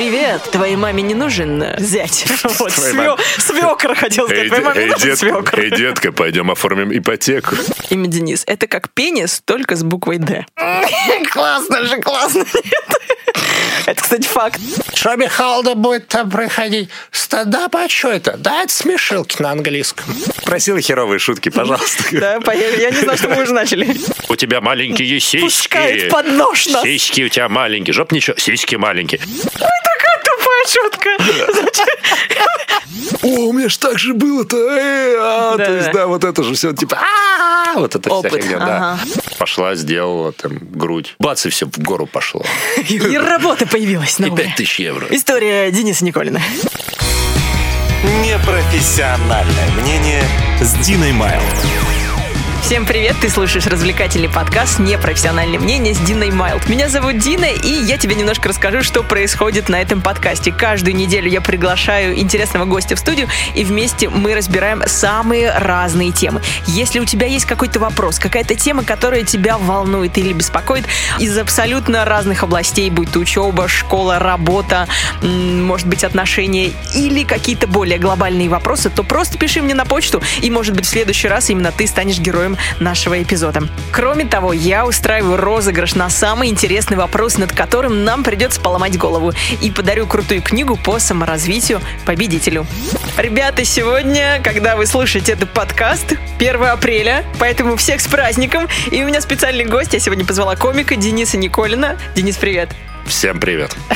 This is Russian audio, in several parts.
Привет, твоей маме не нужен э, зять. Вот, Твоей свё- маме. свекр хотел сказать. Твоей маме не нужен свекр. эй, детка, пойдем оформим ипотеку. Имя Денис. Это как пенис, только с буквой «Д». Классно же, классно. Это, кстати, факт. Что Михалда будет там проходить? Стендап, а что это? Да, это смешилки на английском. Просил херовые шутки, пожалуйста. Да, поехали. Я не знаю, что мы уже начали. У тебя маленькие сиськи. Пускает под нож нас. Сиськи у тебя маленькие. Жоп ничего, сиськи маленькие. Такая тупая шутка. О, у меня ж так же было-то. э, а, То есть, да. вот это же все типа, «А-а-а», вот это вся да. Пошла, сделала там грудь. Бац, и все в гору пошло. И работа появилась И новая. 5 тысяч евро. История Дениса Николина. Непрофессиональное мнение с Диной Майл. Всем привет, ты слушаешь развлекательный подкаст «Непрофессиональное мнение» с Диной Майлд. Меня зовут Дина, и я тебе немножко расскажу, что происходит на этом подкасте. Каждую неделю я приглашаю интересного гостя в студию, и вместе мы разбираем самые разные темы. Если у тебя есть какой-то вопрос, какая-то тема, которая тебя волнует или беспокоит из абсолютно разных областей, будь то учеба, школа, работа, может быть, отношения или какие-то более глобальные вопросы, то просто пиши мне на почту, и, может быть, в следующий раз именно ты станешь героем нашего эпизода. Кроме того, я устраиваю розыгрыш на самый интересный вопрос, над которым нам придется поломать голову, и подарю крутую книгу по саморазвитию победителю. Ребята, сегодня, когда вы слушаете этот подкаст, 1 апреля, поэтому всех с праздником, и у меня специальный гость, я сегодня позвала комика Дениса Николина. Денис, привет. Всем привет.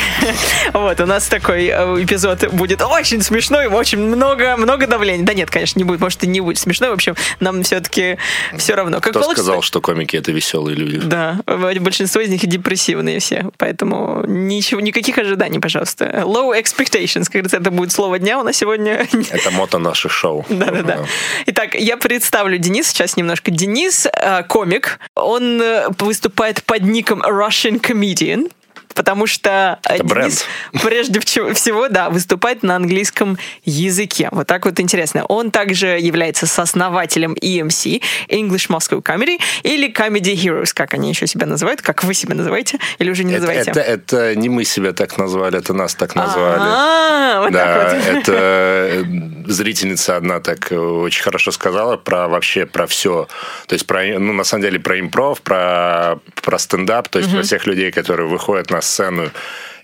Вот, у нас такой э, эпизод будет очень смешной, очень много, много давления. Да нет, конечно, не будет, может, и не будет смешной. В общем, нам все-таки все равно. Как Кто получится- сказал, что комики это веселые люди? Да, большинство из них депрессивные все, поэтому ничего, никаких ожиданий, пожалуйста. Low expectations, как говорится, это будет слово дня у нас сегодня. Это мото наших шоу. Да-да-да. Итак, я представлю Дениса сейчас немножко. Денис э, комик, он э, выступает под ником Russian Comedian, потому что Это Денис прежде всего, да, выступает на английском языке. Вот так вот интересно. Он также является сооснователем EMC, English Moscow Comedy, или Comedy Heroes, как они еще себя называют, как вы себя называете, или уже не называете? это, это не мы себя так назвали, это нас так назвали. А, вот Да, так вот. это э, зрительница одна так э, очень хорошо сказала про вообще про все. То есть про, ну, на самом деле про импров, про, про стендап, то есть про всех людей, которые выходят на сцену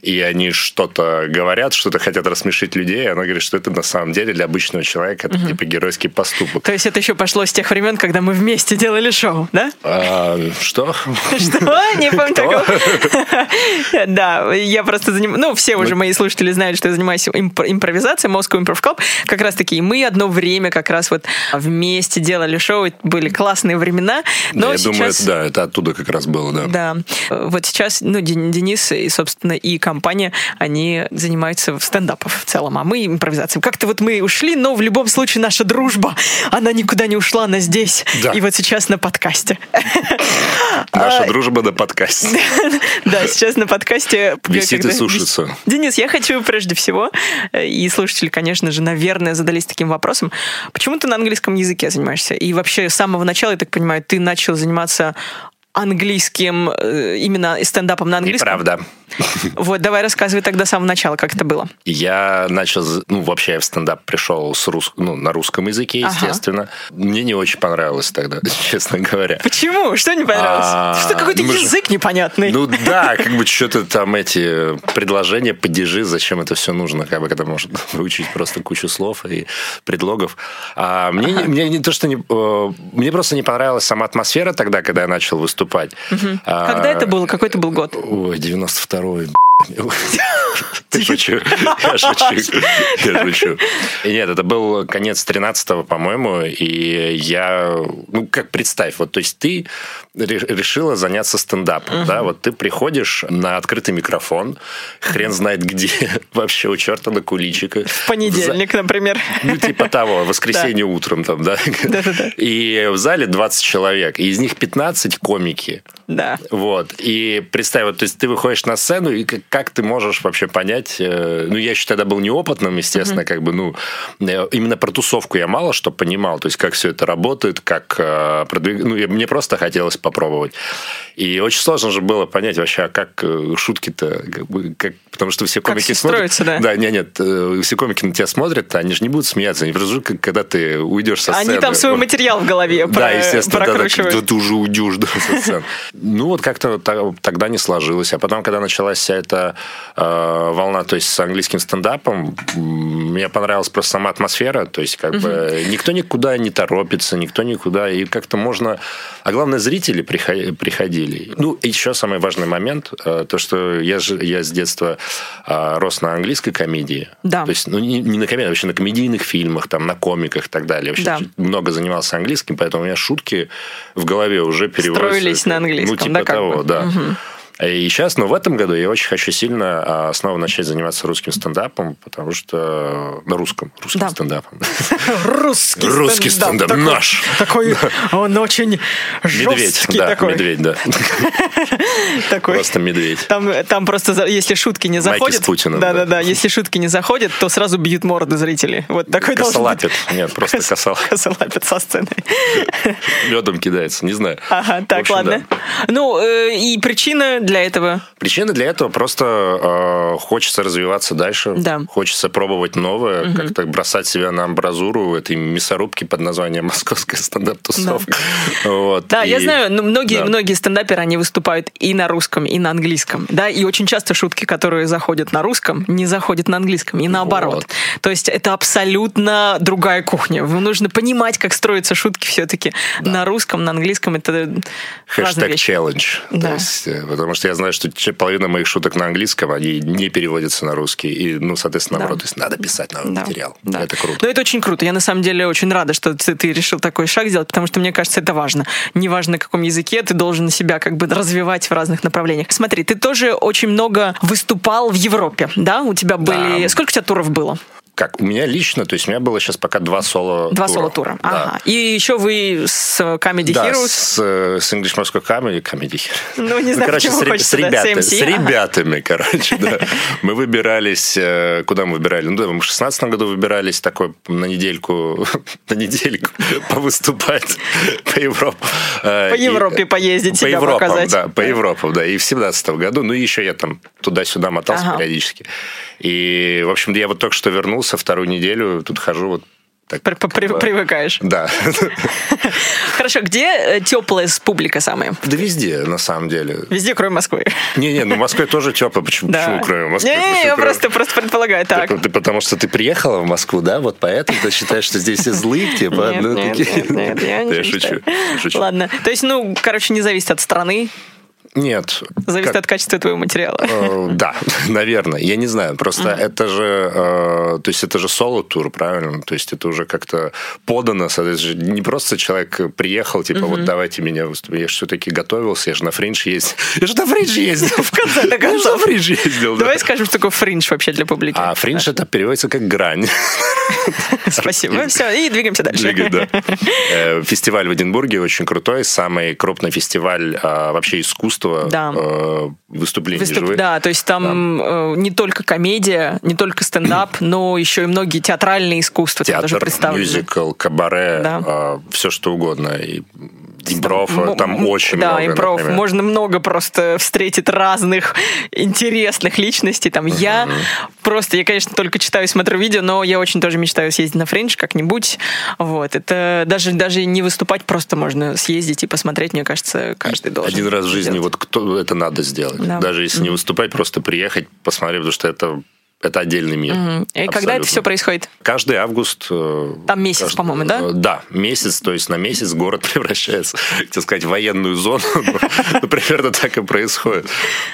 и они что-то говорят, что-то хотят рассмешить людей, и она говорит, что это на самом деле для обычного человека это типа геройский поступок. То есть это еще пошло с тех времен, когда мы вместе делали шоу, да? А, что? Что? Не помню такого. Да, я просто занимаюсь... Ну, все уже мои слушатели знают, что я занимаюсь имп- импровизацией, Moscow Improv Club. Как раз таки, мы одно время как раз вот вместе делали шоу, были классные времена. Но Я думаю, это, да, это оттуда как раз было, да. Да. Вот сейчас, ну, Ден- Денис и, собственно, и компания, они занимаются стендапом в целом, а мы импровизацией. Как-то вот мы ушли, но в любом случае наша дружба, она никуда не ушла, она здесь. Да. И вот сейчас на подкасте. Наша дружба до подкаста. Да, сейчас на подкасте... Висит и сушится. Денис, я хочу прежде всего, э, и слушатели, конечно же, наверное, задались таким вопросом, почему ты на английском языке занимаешься? И вообще с самого начала, я так понимаю, ты начал заниматься английским, э, именно стендапом на английском? Неправда. Вот, давай рассказывай тогда с самого начала, как это было. Я начал, ну, вообще я в стендап пришел с рус... ну, на русском языке, Ага. естественно. Мне не очень понравилось тогда, честно говоря. Почему? Что не понравилось? А, Что какой-то же- язык непонятный? Ну да, как бы что-то там эти предложения, падежи, зачем это все нужно, как бы когда можно выучить просто кучу слов и предлогов. А мне, не- мне не то, что не... э, Мне просто не понравилась сама атмосфера тогда, когда я начал выступать. А, Когда это было? Какой это был год? Ой, 92-й. Я шучу, я шучу, я шучу. Нет, это был конец 13-го, по-моему, и я, ну, как представь, вот, то есть ты ре- решила заняться стендапом, да, вот ты приходишь на открытый микрофон, хрен знает где, вообще у черта на куличика. В понедельник, например. Ну, типа того, воскресенье утром там, да. Да-да-да. И в зале 20 человек, и из них 15 комики. Да. Вот. И представь, вот, то есть ты выходишь на сцену, и как, как ты можешь вообще понять. э, Ну, я еще тогда был неопытным, естественно, как бы, ну, э, именно про тусовку я мало что понимал, то есть как все это работает, как э, продвиг- Ну, мне просто хотелось попробовать. И очень сложно же было понять вообще, а как шутки-то, как бы, как... потому что все Как комики все смотрят... строится, да. Да, нет, нет, все комики на тебя смотрят, они же не будут смеяться, они просто как- когда ты уйдешь со сцены. Они там свой материал в голове про- Да, естественно, да, да, когда ты уже уйдешь да, со сцены. Ну, вот как-то тогда не сложилось. А потом, когда началась вся эта э, волна, то есть с английским стендапом, мне понравилась просто сама атмосфера, то есть как бы никто никуда не торопится, никто никуда, и как-то можно... А главное, зрители прихо- приходили. Ну, еще самый важный момент, э, то, что я, же, я с детства э, рос на английской комедии. Да. То есть, ну, не, не на комедии, а вообще на комедийных фильмах, там, на комиках и так далее. Вообще Да. много занимался английским, поэтому у меня шутки в голове уже переводятся. Строились на английском, Ну, типа да, того, бы? да. И сейчас, но в этом году я очень хочу сильно а, снова начать заниматься русским стендапом, потому что на русском, русским Да. стендапом. Русский, Русский стендап, такой- наш. Такой, он очень жесткий да, такой. медведь, да. такой. Просто медведь. Там, там просто, если шутки не заходят... Путиным, да, да. да, да. Если шутки не заходят, то сразу бьют морды зрители. Вот такой должен быть. Косолапит. Нет, просто Кос- косол. Косолапит со сцены. Медом кидается, не знаю. Ага, так, ладно. Ну, э, и причина для этого... Причина для этого просто э, хочется развиваться дальше, Да. хочется пробовать новое, как-то бросать себя на амбразуру этой мясорубки под названием «Московская стендап-тусовка». Вот. Да, я И- знаю, ну, многие, да. многие стендаперы, они выступают и на русском, и на английском. Да, и очень часто шутки, которые заходят на русском, не заходят на английском, и наоборот. Вот. То есть это абсолютно другая кухня. Вы нужно понимать, как строятся шутки все-таки на русском, на английском. Это Хэштег челлендж. Да. То есть, э, потому что я знаю, что половина моих шуток на английском, они не переводятся на русский. И, ну, соответственно, Да. наоборот, то есть надо писать новый Да, материал. да. Это круто. Ну, это очень круто. Я на самом деле очень рада, что ты, ты решил такой шаг сделать, потому что мне кажется, это важно. Неважно, на каком языке, ты должен себя как бы развивать в разных направлениях. Смотри, ты тоже очень много выступал в Европе, да? У тебя были... Да. Сколько у тебя туров было? Как у меня лично, то есть у меня было сейчас пока два соло Два соло-тура. Да. Ага. И еще вы с Comedy Да, Heroes. с, э, с English Moscow Comedy, Comedy Hero. Ну, не знаю, короче, почему с, хочется, с, да, ребята- с с MC, ага. ребятами, короче, да. Мы выбирались, э, куда мы выбирали? Ну, да, мы в шестнадцатом году выбирались такой на недельку, на недельку повыступать по Европе. По Европе поездить, по себя Европам, показать. Да, по Европам, да. И в семнадцатом году, ну, и еще я там туда-сюда мотался Ага. периодически. И, в общем, я вот только что вернулся вторую неделю, тут хожу вот так, При- при- бы- Привыкаешь. Да. Хорошо, где теплая публика самая? Да везде, на самом деле. Везде, кроме Москвы. Не-не, ну в Москве тоже тепло. Почему, Да. почему кроме Москвы? Не, я просто, просто предполагаю. Так. Ты, ты потому что ты приехала в Москву, да? Вот поэтому ты считаешь, что здесь все злые, типа? Нет, ну, нет, такие- нет, нет, я не шучу. Ладно. То есть, ну, короче, не зависит от страны, Нет. зависит Как- от качества твоего материала. Э, Да, наверное. Я не знаю. Просто это же, э, то есть это же соло-тур, правильно? То есть это уже как-то подано. соответственно, Не просто человек приехал, типа, вот давайте меня выступить. Я же все-таки готовился, я же на фриндж ездил. Я же на фриндж ездил. В конце Я же на фриндж ездил, да. Давай скажем, что такое фриндж вообще для публики. А фриндж это переводится как грань. Спасибо. Все, и двигаемся дальше. Э, Фестиваль в Эдинбурге очень крутой, самый крупный фестиваль а, вообще искусства Да. э, выступлений Выступ- живых. Да, то есть там э, не только комедия, не только стендап, но еще и многие театральные искусства Театр, мюзикл, кабаре, Да. все что угодно. И импров, там м- очень да, много. импров. например. Можно много просто встретить разных интересных личностей. Там я просто, я, конечно, только читаю и смотрю видео, но я очень тоже мечтаю съездить на френдж как-нибудь. Вот. Это даже, даже не выступать, просто можно съездить и посмотреть, мне кажется, каждый должен. Один раз в жизни сделать. вот кто это надо сделать. Да. Даже если не выступать, просто приехать, посмотреть, потому что это, это отдельный мир. Мгм. И когда это Абсолютно. все происходит? Каждый август... э, Там месяц, по-моему, да? э, Да, месяц, то есть на месяц город превращается, хотел сказать, в военную зону. Ну, примерно так и происходит.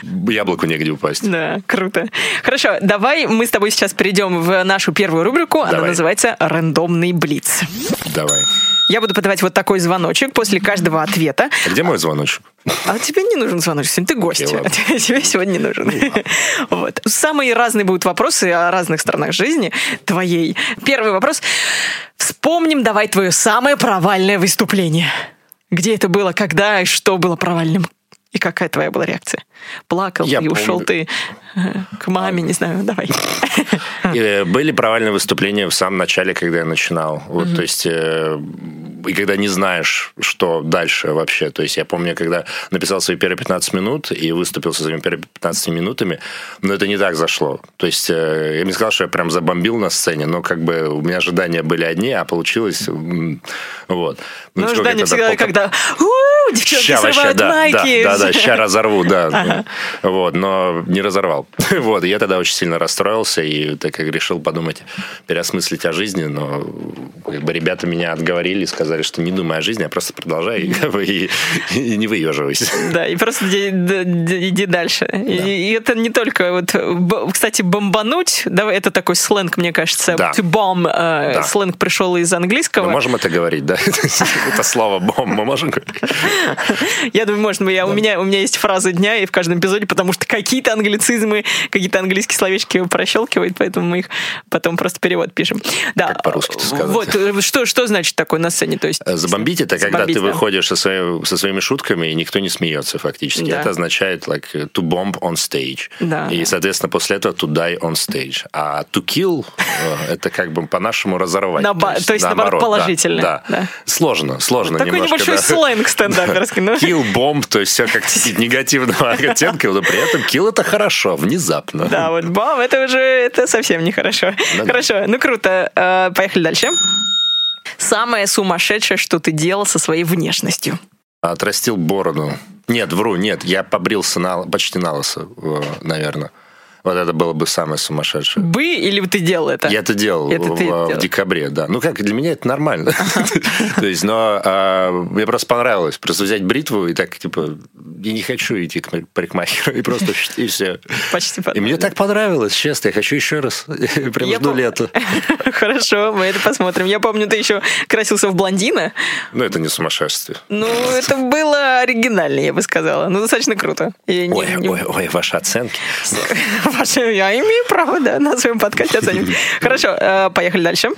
Яблоку негде упасть. Да, круто. Хорошо, давай мы с тобой сейчас перейдем в нашу первую рубрику. Она называется «Рандомный блиц». Давай. Я буду подавать вот такой звоночек после каждого ответа. А где мой звоночек? А тебе не нужен звоночек, сегодня ты гость. Ладно. тебе сегодня не нужен. Вот. Самые разные будут вопросы о разных сторонах жизни твоей. Первый вопрос. Вспомним давай твое самое провальное выступление. Где это было, когда и что было провальным? И какая твоя была реакция? Плакал Я и ушел помню. ты э, к маме, не знаю, давай. Э, Были провальные выступления в самом начале, когда я начинал. Вот, То есть, э, и когда не знаешь, что дальше вообще. То есть, я помню, когда написал свои первые 15 минут и выступил со своими первыми 15 минутами, но это не так зашло. То есть, э, я не сказал, что я прям забомбил на сцене, но как бы у меня ожидания были одни, а получилось... Вот. Ну, это, всегда, полтора- когда «У, девчонки Ща вообще, срывают да, майки. Да, да, да, ща разорву, да. Вот, но не разорвал. Вот, я тогда очень сильно расстроился и так как решил подумать, переосмыслить о жизни, но как бы ребята меня отговорили, сказали, что не думай о жизни, а просто продолжай и, и- и не выеживайся. Да, и просто иди, дальше. И, и это не только вот, кстати, бомбануть, да, это такой сленг, мне кажется, Да. to bomb, э, Да. сленг пришел из английского. Мы можем это говорить, да? Это слово бомб мы можем говорить? Я думаю, можно. Я, у, меня, у меня есть фразы дня и в каждом эпизоде, потому что какие-то англицизмы, какие-то английские словечки прощелкивают, поэтому мы их потом просто перевод пишем. Да. Как по-русски сказать? Вот, э, что, что значит такое на сцене? То есть, Забомбить это когда Забомбить, ты да. выходишь со, своей- со своими шутками, и никто не смеется фактически. Да. Это означает like, to bomb on stage. Да, и, да. соответственно, после этого to die on stage. А to kill э, это как бы по-нашему разорвать. Наба- то есть, наоборот, да, положительно, Да, да. Сложно, сложно такой немножко. небольшой да. сленг стендаперский. ну. Kill, бомб, то есть все как негативного оттенка, но при этом kill это хорошо, внезапно. Да, вот бам, это уже это совсем нехорошо. Да-да. Хорошо, ну круто. Э, Поехали дальше. Самое сумасшедшее, что ты делал со своей внешностью. Отрастил бороду. Нет, вру, нет, я побрился на, почти на лысо, э, наверное. Вот это было бы самое сумасшедшее. Бы или ты делал это? Я это делал Это в, ты в делал. декабре, да. Ну как, для меня это нормально. То есть, но а, мне просто понравилось. Просто взять бритву и так, типа, я не хочу идти к парикмахеру, и просто и все. Почти И мне так понравилось, честно, я хочу еще раз. Прям жду лета. Хорошо, мы это посмотрим. Я помню, ты еще красился в блондина. Ну, это не сумасшествие. Ну, это было оригинально, я бы сказала. Ну, достаточно круто. Ой, ой, ой, ваши оценки. Ваше- Я имею право, да, на своем подкасте оценивать. Хорошо, э, поехали дальше.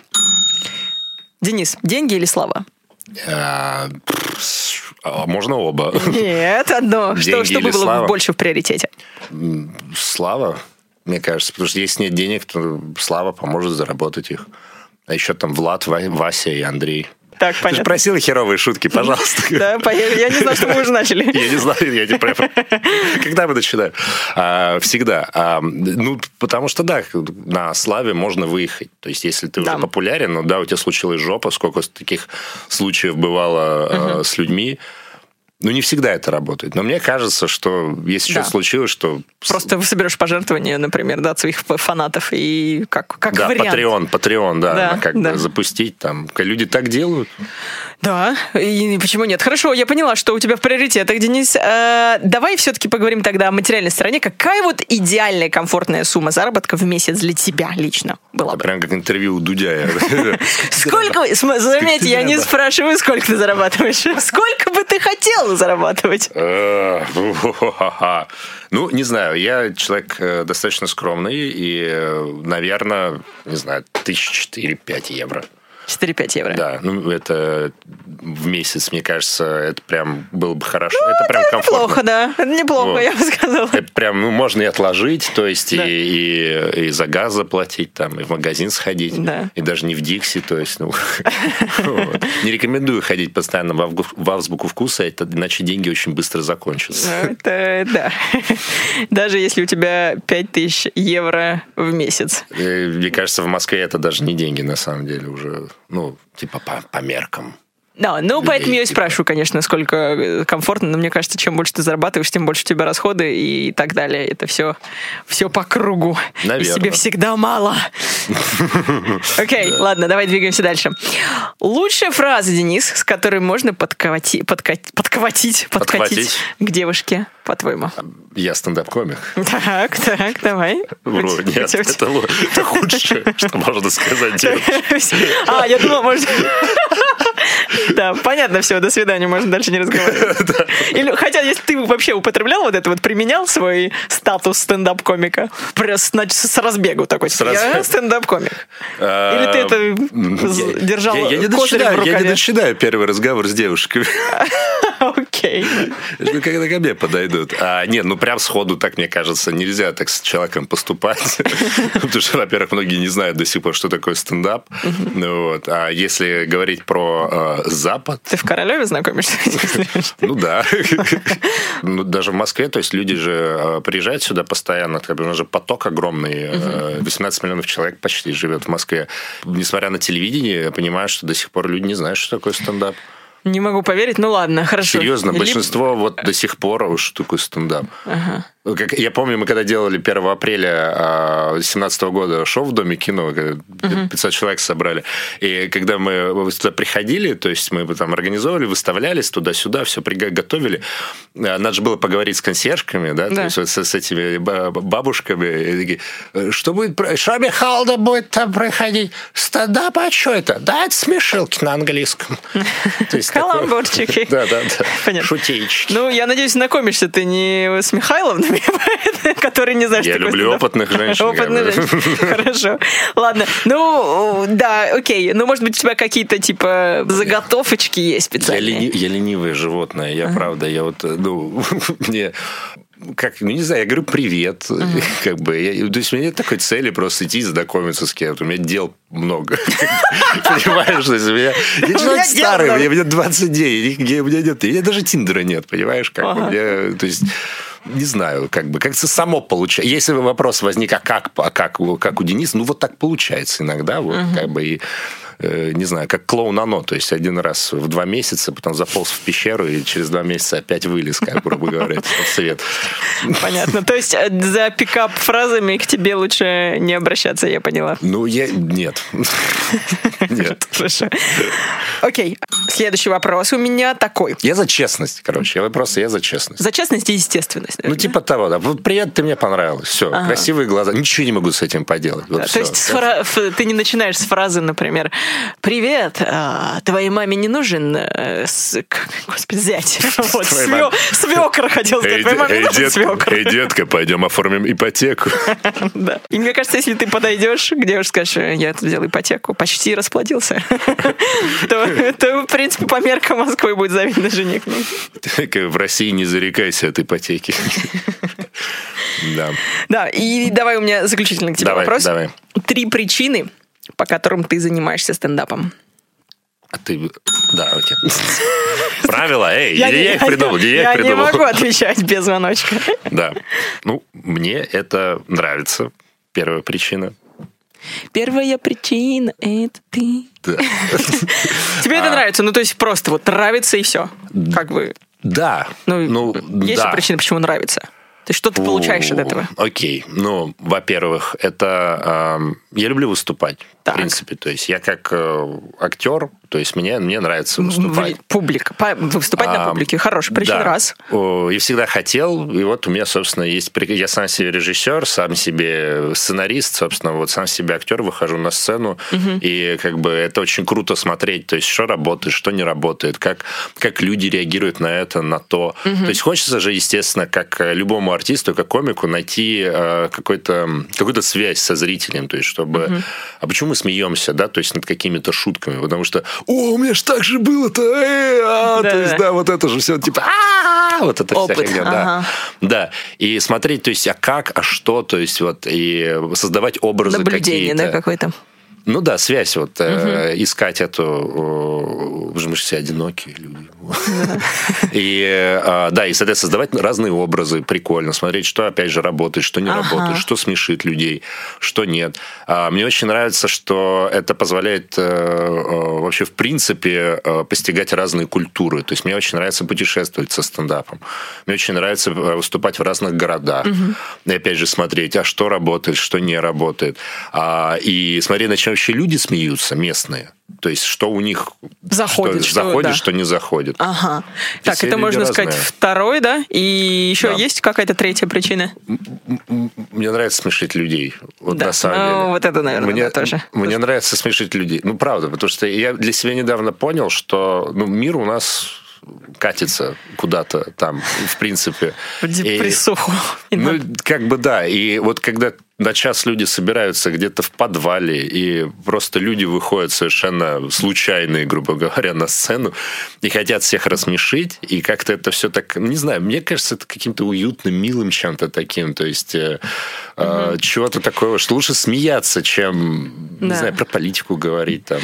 Денис, деньги или слава? А, пф, а, Можно оба. Нет, одно. Что, что было слава? больше в приоритете? Слава, мне кажется, потому что если нет денег, то Слава поможет заработать их. А еще там Влад, Ва- Вася и Андрей. Так, Ты же понятно. просила херовые шутки, пожалуйста. Да, поехали. Я не знаю, что мы уже начали. Я не знаю, я не прям... Когда мы начинаем? А, всегда. А, ну, потому что, да, на славе можно выехать. То есть, если ты уже популярен, ну да, у тебя случилась жопа, сколько таких случаев бывало э, с людьми. Ну, не всегда это работает. Но мне кажется, что если Да. что-то случилось, что... Просто соберешь пожертвования, например, да, от своих фанатов и как, как Да, вариант. Patreon, Patreon, да, Да, как да. бы запустить там. Люди так делают. Да, и почему нет? Хорошо, я поняла, что у тебя в приоритетах, Денис. Э, давай все-таки поговорим тогда о материальной стороне. Какая вот идеальная комфортная сумма заработка в месяц для тебя лично была бы? Прям как интервью у Дудя. Сколько, заметьте, я не спрашиваю, сколько ты зарабатываешь. Сколько бы ты хотел зарабатывать? Э. Ну, не знаю, я человек э, достаточно скромный, и, наверное, не знаю, тысяч четыре-пять евро. 4-5 евро. Да, ну, это в месяц, мне кажется, это прям было бы хорошо. это прям комфортно. Неплохо, да. Это неплохо, Вот. я бы сказала. Это прям, ну, можно и отложить, то есть Да. и, и, и за газ заплатить, там, и в магазин сходить, Да. и даже не в Дикси, то есть, ну, не рекомендую ходить постоянно в азбуку вкуса, это, иначе деньги очень быстро закончатся. Ну, Это да. Даже если у тебя 5000 евро в месяц. Э, Мне кажется, в Москве это даже не деньги, на самом деле, уже, ну, типа по, по меркам. Да, ну, поэтому я и типа. спрашиваю, конечно, сколько э, комфортно, но мне кажется, чем больше ты зарабатываешь, тем больше у тебя расходы и так далее. Это все, все по кругу. И Наверно. себе всегда мало. Окей, ладно, давай двигаемся дальше. Лучшая фраза, Денис, с которой можно подковати- подка- подковатить, подкатить Подхватить. к девушке, по-твоему. Я стендап-комик. Так, так, давай. Вру, нет, это худшее, что можно сказать девушке. А, я думала, может... Да, понятно все, до свидания, можно дальше не разговаривать. Или, хотя, если ты вообще употреблял вот это вот, применял свой статус стендап-комика, значит, с разбегу такой, я стендап-комик. Или ты это держал я, не начинаю первый разговор с девушками. Окей. Ну, когда ко мне подойдут. А, нет, ну прям сходу так, мне кажется, нельзя так с человеком поступать. Потому что, во-первых, многие не знают до сих пор, что такое стендап. Вот. А если говорить про э, Запад, Ты в Королеве знакомишься? ну да. Ну, даже в Москве, то есть люди же э, приезжают сюда постоянно, у нас же поток огромный, э, 18 миллионов человек почти живет в Москве. Несмотря на телевидение, я понимаю, что до сих пор люди не знают, что такое стендап. Не могу поверить, ну ладно, хорошо. Серьезно, Либо- большинство вот до сих пор уж что такое стендап. Ну, Как, я помню, мы когда делали 1 апреля 2017 года шоу в Доме кино, когда 500 человек собрали, и когда мы туда приходили, то есть мы там организовывали, выставлялись туда-сюда, все готовили, э, надо же было поговорить с консьержками, да, то Да. есть вот с, с этими ба- бабушками, и такие, «Э, что будет... Что Михалда будет там проходить? Стендап, а что это? Да, это смешилки на английском. То Каламбурчики. Да, да, да. Шутеечки. Ну, я надеюсь, знакомишься ты не с Михайловнами, который не Я что такое люблю опытных женщин, Опытных женщин. Хорошо. Ладно. Ну, да, окей. Ну, может быть, у тебя какие-то, типа, заготовочки есть Я, специальные? я ленивое животное, я правда, я вот, ну, мне как, ну не знаю, я говорю привет, как бы, я- то есть у меня нет такой цели просто идти и знакомиться с кем-то, у меня дел много, понимаешь, то есть у меня, я меня человек старый, мне мне 29, и у меня нет, у меня даже Тиндера нет, понимаешь, как бы, то есть не знаю, как бы, как-то само получается. Если вопрос возник, а как, а как, как у Дениса, ну вот так получается иногда, вот, как бы, и не знаю, как клоун оно, то есть один раз в два месяца, потом заполз в пещеру и через два месяца опять вылез, как грубо говоря, в свет. Понятно. То есть э, за пикап фразами к тебе лучше не обращаться, я поняла. Ну, я... Нет. Нет. Хорошо. Окей. Следующий вопрос у меня такой. Я за честность, короче. Я просто я за честность. За честность и естественность. Ну, типа того, да. Привет, ты мне понравилась. Все, красивые глаза. Ничего не могу с этим поделать. То есть ты не начинаешь с фразы, например, «Привет, а, твоей маме не нужен э, с- господи, зять». Вот, свё- хотел сказать. Твоей маме не нужен свекр. эй, детка, пойдем оформим ипотеку. Да. И мне кажется, если ты подойдешь к девушке, скажешь, я тут делал ипотеку, почти расплатился, то, в принципе, по меркам Москвы будет завидный жених. Так, В России не зарекайся от ипотеки. Да. Да, и давай у меня заключительный к тебе Давай, вопрос. давай. Три причины, по которым ты занимаешься стендапом. А ты... Да, окей. Правила, эй, я, не- их придумал, я, я их не придумал. могу отвечать без звоночка. Да. Ну, мне это нравится. Первая причина. Первая причина — это ты. Да. Тебе А. это нравится? Ну, то есть просто вот нравится и все. Как бы, Да. ну, ну есть да. причина, почему нравится? То есть что ты получаешь от этого? Окей. Ну, во-первых, это... эм, я люблю выступать, Так. в принципе. То есть я как э, актер, то есть мне, мне нравится выступать. Публика. По- Выступать на А, публике. Хорошая причина. да. Раз. Я всегда хотел, и вот у меня, собственно, есть... Я сам себе режиссер, сам себе сценарист, собственно, вот сам себе актер, выхожу на сцену, и как бы это очень круто смотреть, то есть что работает, что не работает, как, как люди реагируют на это, на то. То есть хочется же, естественно, как э, любому артисту, как комику, найти э, какой-то, какую-то связь со зрителем, то есть чтобы... А почему мы смеемся, да, то есть над какими-то шутками? Потому что, о, у меня ж так же было-то, э, а», то есть, да, вот это же все, типа, вот это вся фигня, да. ага. Да, и смотреть, то есть, а как, а что, то есть, вот, и создавать образы Наблюдение, какие-то. да, какое-то. Ну да, связь, вот, э, искать эту, э, мы же все одинокие люди. И, э, да, и, соответственно, создавать разные образы, прикольно, смотреть, что, опять же, работает, что не Ага. работает, что смешит людей, что нет. А, Мне очень нравится, что это позволяет э, э, вообще, в принципе, э, постигать разные культуры. То есть мне очень нравится путешествовать со стендапом. Мне очень нравится э, выступать в разных городах. И, опять же, смотреть, а что работает, что не работает. А, И смотреть, на чем вообще люди смеются, местные. То есть, что у них Заходит, что, что- заходит, да. что не заходит. Ага. Ведь Так, это можно разные. сказать второй, да? И еще Да. есть какая-то третья причина? Мне нравится смешить людей. Вот Да. на самом Ну, деле. вот это, наверное, мне, тоже. Мне нравится смешить людей. Ну, правда, потому что я для себя недавно понял, что ну, мир у нас катится куда-то там, в принципе. В депрессуху. И Ну, как бы да. И вот когда на час люди собираются где-то в подвале, и просто люди выходят совершенно случайные, грубо говоря, на сцену, и хотят всех рассмешить, и как-то это все так, не знаю, мне кажется, это каким-то уютным, милым чем-то таким, то есть э, э, чего-то такого, что лучше смеяться, чем, не Да. знаю, про политику говорить там,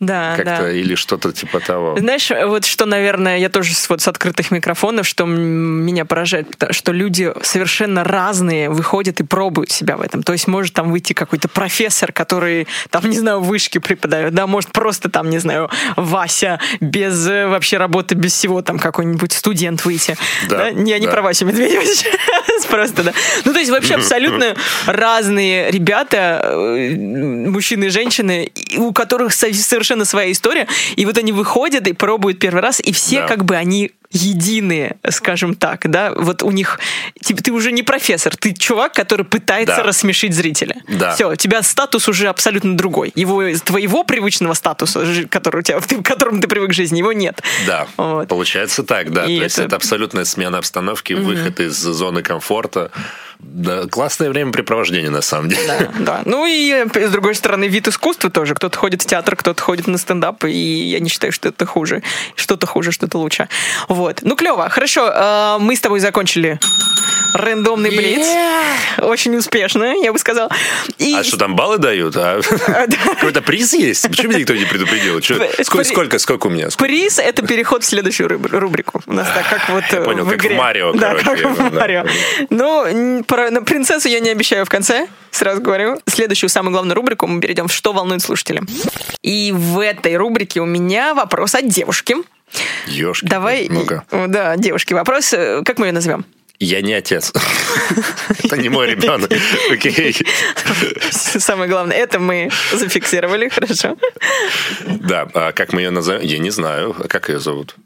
да, как-то, да. или что-то типа того. Знаешь, вот что, наверное, я тоже с, вот с открытых микрофонов, что меня поражает, что люди совершенно разные выходят и пробуют себя в этом. То есть может там выйти какой-то профессор, который там, не знаю, вышки преподает, да, может просто там, не знаю, Вася без э, вообще работы, без всего, там какой-нибудь студент выйти. Да, Не, не да. про Васю Медведева сейчас, просто, да. Ну, то есть вообще абсолютно разные ребята, э, мужчины и женщины, у которых со- совершенно своя история, и вот они выходят и пробуют первый раз, и все Да. как бы они единые, скажем так, да, вот у них, типа, ты уже не профессор, ты чувак, который пытается Да. рассмешить зрителя. Да. Все, у тебя статус уже абсолютно другой. Его, твоего привычного статуса, который у тебя, ты- к которому ты привык к жизни, его нет. Да, Вот. получается так, да. И То есть это- это абсолютная смена обстановки, выход из зоны комфорта. Да, классное времяпрепровождение, на самом деле. Да, да. Ну и э, с другой стороны, вид искусства тоже. Кто-то ходит в театр, кто-то ходит на стендап, и я не считаю, что это хуже. Что-то хуже, что-то лучше. Вот. Ну, клево. Хорошо, э, мы с тобой закончили рандомный блиц. Очень успешно, я бы сказала. И А что там баллы дают? А Какой-то приз есть? Почему меня никто не предупредил? Сколько, сколько, сколько у меня? Приз — это переход в следующую руб- рубрику. У нас так, как вот Я э, понял, как в. Марио, Да, как в. Марио. Ну, про на принцессу я не обещаю в конце, сразу говорю. Следующую, самую главную рубрику мы перейдем в «Что волнует слушателя». И в этой рубрике у меня вопрос от девушки. Ёшки. Давай, Ну-ка. О, да, девушки, вопрос, э, как мы ее назовем? Я не отец. Это не мой ребенок. Окей. Самое главное, это мы зафиксировали, хорошо. Да, а как мы ее назовем? Я не знаю. А Как ее зовут?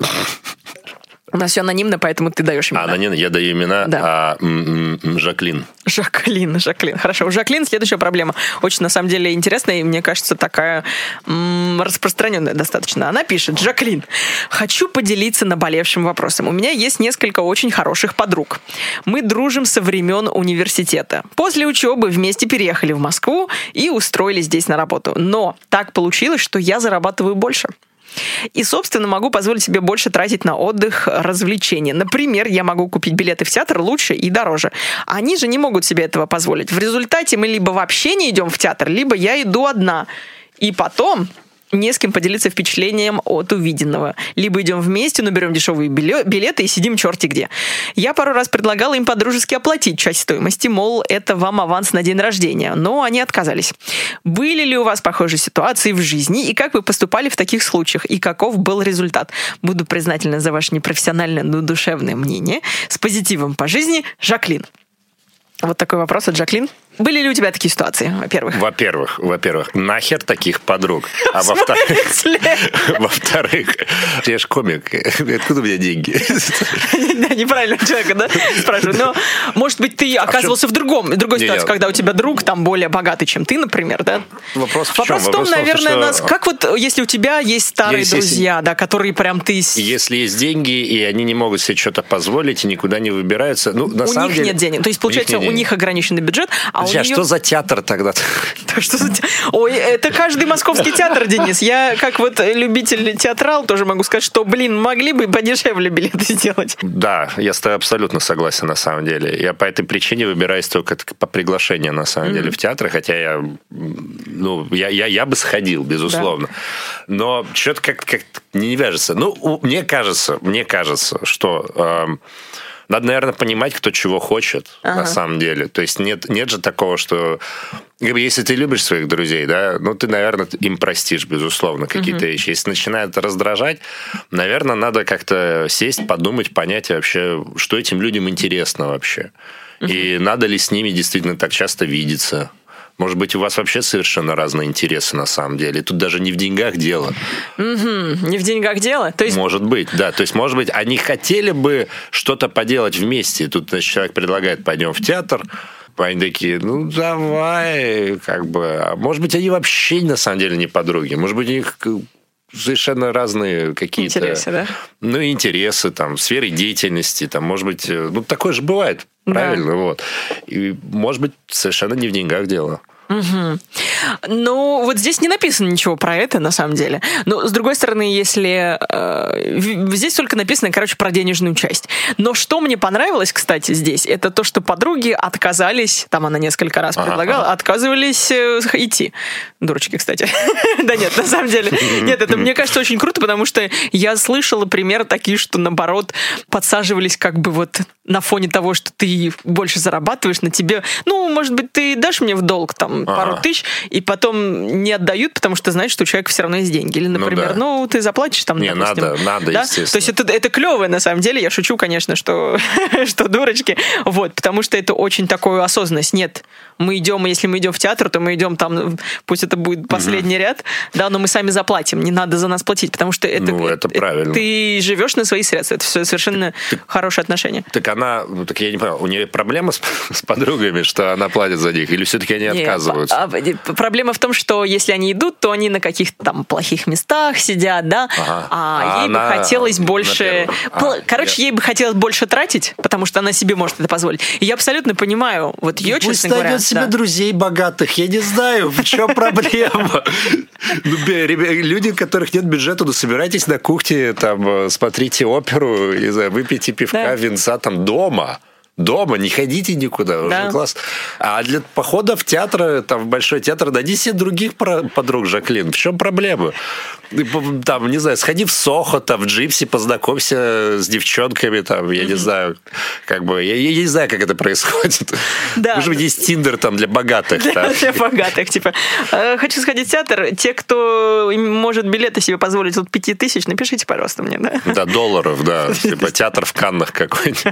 У нас все анонимно, поэтому ты даешь А, имена. она не, я даю имена, Да. а м, м, Жаклин. Жаклин, Жаклин. Хорошо, у Жаклин следующая проблема. Очень, на самом деле, интересная и, мне кажется, такая м, распространенная достаточно. Она пишет, Жаклин, хочу поделиться наболевшим вопросом. У меня есть несколько очень хороших подруг. Мы дружим со времен университета. После учебы вместе переехали в Москву и устроились здесь на работу. Но так получилось, что я зарабатываю больше. И, собственно, могу позволить себе больше тратить на отдых, развлечения. Например, я могу купить билеты в театр лучше и дороже. Они же не могут себе этого позволить. В результате мы либо вообще не идем в театр, либо я иду одна. И потом не с кем поделиться впечатлением от увиденного. Либо идем вместе, но берем дешевые биле- билеты и сидим черти где. Я пару раз предлагала им подружески оплатить часть стоимости, мол, это вам аванс на день рождения, но они отказались. Были ли у вас похожие ситуации в жизни, и как вы поступали в таких случаях, и каков был результат? Буду признательна за ваше непрофессиональное, но душевное мнение. С позитивом по жизни, Жаклин. Вот такой вопрос от Жаклин. Были ли у тебя такие ситуации, во-первых? Во-первых, во-первых, нахер таких подруг. А во-вторых, во-вторых, я ж комик. Откуда у меня деньги? Да, неправильно человека, да, спрашиваю. Но, может быть, ты оказывался в другом, другой ситуации, когда у тебя друг там более богатый, чем ты, например, да? Вопрос в? Вопрос в том, наверное, нас, как вот, если у тебя есть старые друзья, да, которые прям ты... Если есть деньги, и они не могут себе что-то позволить, и никуда не выбираются, ну, на у самом них деле... нет денег. То есть, получается, у них ограниченный бюджет, а Подожди, у а нее... что за театр тогда? Да что за Ой, это каждый московский театр, Денис. Я, как вот любитель театрал, тоже могу сказать, что, блин, могли бы подешевле билеты сделать. Да, я с тобой абсолютно согласен на самом деле. Я по этой причине выбираюсь только по приглашению на самом деле в театры, хотя я, ну, я, я, я бы сходил, безусловно. Но что-то как, как не вяжется. Ну, мне кажется, мне кажется, что эм, надо, наверное, понимать, кто чего хочет на самом деле. То есть нет, нет же такого, что если ты любишь своих друзей, да, ну ты, наверное, им простишь, безусловно, какие-то вещи. Если начинает раздражать, наверное, надо как-то сесть, подумать, понять вообще, что этим людям интересно вообще. И надо ли с ними действительно так часто видеться. Может быть, у вас вообще совершенно разные интересы на самом деле. Тут даже не в деньгах дело. Не в деньгах дело? То есть Может быть, да. То есть, может быть, они хотели бы что-то поделать вместе. Тут значит, человек предлагает, пойдем в театр. Они такие, ну давай, как бы. А может быть, они вообще на самом деле не подруги. Может быть, у них совершенно разные какие-то... Интересы, да? Ну, интересы, там, сферы деятельности, там, может быть, э, ну, такое же бывает, Да. правильно, вот. И, может быть, совершенно не в деньгах дело. Ну, вот здесь не написано ничего про это, на самом деле. Но, с другой стороны, если... э, здесь только написано, короче, про денежную часть. Но что мне понравилось, кстати, здесь, это то, что подруги отказались, там она несколько раз Ага, предлагала, отказывались э, идти. Дурочки, кстати. Да нет, на самом деле. Нет, это, мне кажется, очень круто, потому что я слышала примеры такие, что, наоборот, подсаживались как бы вот на фоне того, что ты больше зарабатываешь, на тебе, ну, может быть, ты дашь мне в долг там пару Ага. тысяч, и потом не отдают, потому что знаешь, что у человека все равно есть деньги. Или, Ну например, да. ну, ты заплатишь там, Не, допустим. надо, надо, да? естественно. То есть это, это клево, на самом деле. Я шучу, конечно, что, что дурочки. Вот, потому что это очень такую осознанность. Нет, мы идем, если мы идем в театр, то мы идем там, пусть это будет последний ряд, да, но мы сами заплатим, не надо за нас платить, потому что это, Ну, это правильно. ты живешь на свои средства, это все совершенно хорошее отношение. Так она, ну, так я не понял, у нее проблема с, с подругами, что она платит за них, или все-таки они Не, отказываются? А, а, проблема в том, что если они идут, то они на каких-то там плохих местах сидят, да, Ага. а, А ей она бы хотелось больше... А, Короче, я- ей бы хотелось больше тратить, потому что она себе может это позволить. И я абсолютно понимаю, вот ее, Пусть честно говоря... найдет себе да. друзей богатых, я не знаю, в чем проблема. Ну, Люди, у которых нет бюджета, ну, собирайтесь на кухне, там, э, смотрите оперу, не знаю, выпейте пивка, винца там дома. Дома, не ходите никуда, уже Да. класс. А для похода в театр, там, в большой театр, найди себе других подруг, Жаклин. В чем проблема? Там, не знаю, сходи в Сохо, там, в Джипси, познакомься с девчонками, там, я не знаю, как бы, я, я не знаю, как это происходит. Да. Может быть, есть Тиндер там для богатых. Для, там. для богатых, типа. «Э, Хочу сходить в театр. Те, кто может билеты себе позволить от пяти тысяч, напишите, пожалуйста, мне, да. Да, долларов, да. Типа театр в Каннах какой-нибудь.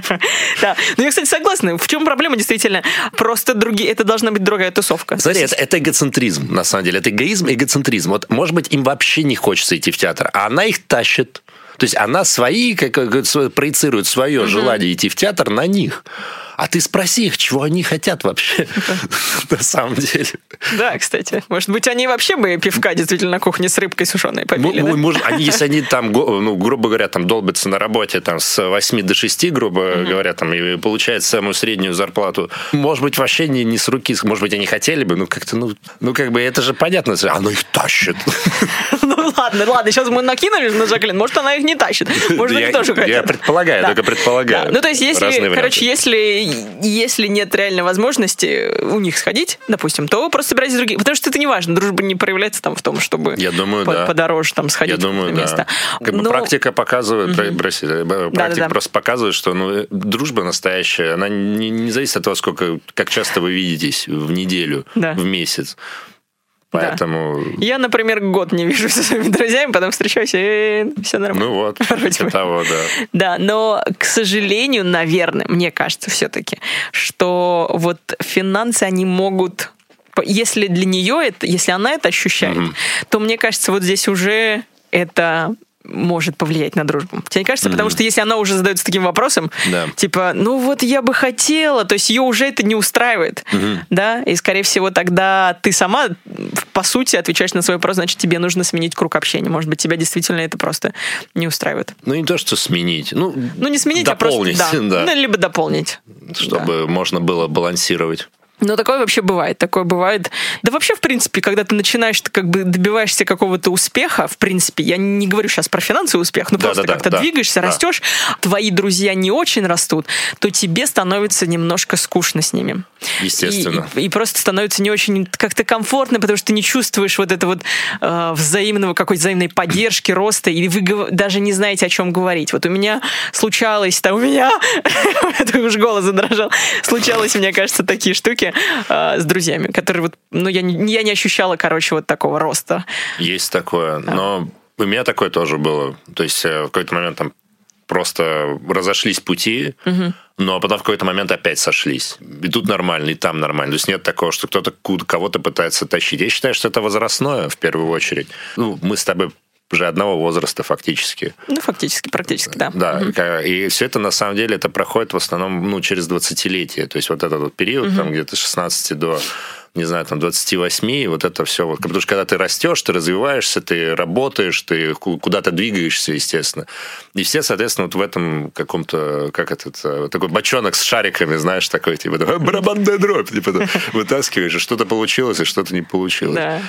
Да. Ну, я, кстати, согласна. В чем проблема, действительно? Просто другие... Это должна быть другая тусовка. Смотри, это, это эгоцентризм, на самом деле. Это эгоизм, эгоцентризм. Вот, может быть, им вообще не хочется идти в театр, а она их тащит. То есть она свои, как свое- проецирует свое желание идти в театр на них. А ты спроси их, чего они хотят вообще, на самом деле. Да, кстати. Может быть, они вообще бы пивка действительно на кухне с рыбкой сушеной попили, может, они, если они там, ну, грубо говоря, там долбятся на работе там, с 8 до 6, грубо говоря, там, и получают самую среднюю зарплату, может быть, вообще не, не с руки, может быть, они хотели бы, ну, как-то, ну, ну, как бы, это же понятно, оно их тащит. Ладно, ладно, сейчас мы накинули на Жаклин, может, она их не тащит. Может, Я- они тоже я хотят. предполагаю, только предполагаю. Ну, то есть, если, короче, если, если нет реальной возможности у них сходить, допустим, то просто собирайтесь другие. Потому что это не важно, дружба не проявляется там в том, чтобы Я думаю, по- да. подороже там сходить Я думаю, да. бы практика показывает, прости, э, практика просто показывает, что ну, дружба настоящая, она не, не зависит от того, сколько, как часто вы видитесь в неделю, Да. в месяц. Поэтому, Я, например, год не вижу со своими друзьями, потом встречаюсь, и все нормально. ну вот, Вроде типа того, да. Да, но, к сожалению, наверное, мне кажется все-таки, что вот финансы, они могут если для нее это, если она это ощущает, то мне кажется, вот здесь уже это может повлиять на дружбу. Тебе не кажется? Потому что если она уже задается таким вопросом, Да. типа, ну вот я бы хотела, то есть ее уже это не устраивает, да, и скорее всего тогда ты сама, по сути, отвечаешь на свой вопрос, значит, тебе нужно сменить круг общения. Может быть, тебя действительно это просто не устраивает. Ну, не то, что сменить. Ну, Ну, не сменить, дополнить, а просто... да. Ну, либо дополнить. чтобы можно было балансировать. Но такое вообще бывает. Такое бывает. Да вообще, в принципе, когда ты начинаешь, ты как бы добиваешься какого-то успеха, в принципе, я не говорю сейчас про финансовый успех, но Да, просто да, как-то да, двигаешься, да. растешь, твои друзья не очень растут, то тебе становится немножко скучно с ними. Естественно. И, и- и просто становится не очень как-то комфортно, потому что ты не чувствуешь вот это вот э, взаимного, какой-то взаимной поддержки, роста, и вы даже не знаете, о чем говорить. Вот у меня случалось, там у меня, это уж голос задрожал, случалось, мне кажется, такие штуки э, с друзьями, которые вот, ну, я не, я не ощущала, короче, вот такого роста. Есть такое. Но у меня такое тоже было. То есть э, в какой-то момент там просто разошлись пути, но потом в какой-то момент опять сошлись. И тут нормально, и там нормально. То есть нет такого, что кто-то кого-то пытается тащить. Я считаю, что это возрастное в первую очередь. Ну, мы с тобой уже одного возраста фактически. Ну, фактически, практически, да. Да, угу. и все это на самом деле это проходит в основном ну, через 20-летие. То есть вот этот вот период, угу. там где-то 16 до не знаю, там, 28, вот это все. Вот, потому что когда ты растешь, ты развиваешься, ты работаешь, ты куда-то двигаешься, естественно. И все, соответственно, вот в этом каком-то, как этот, э, такой бочонок с шариками, знаешь, такой, типа, барабанная дробь, типа, вытаскиваешь, и что-то получилось, и что-то не получилось. Да.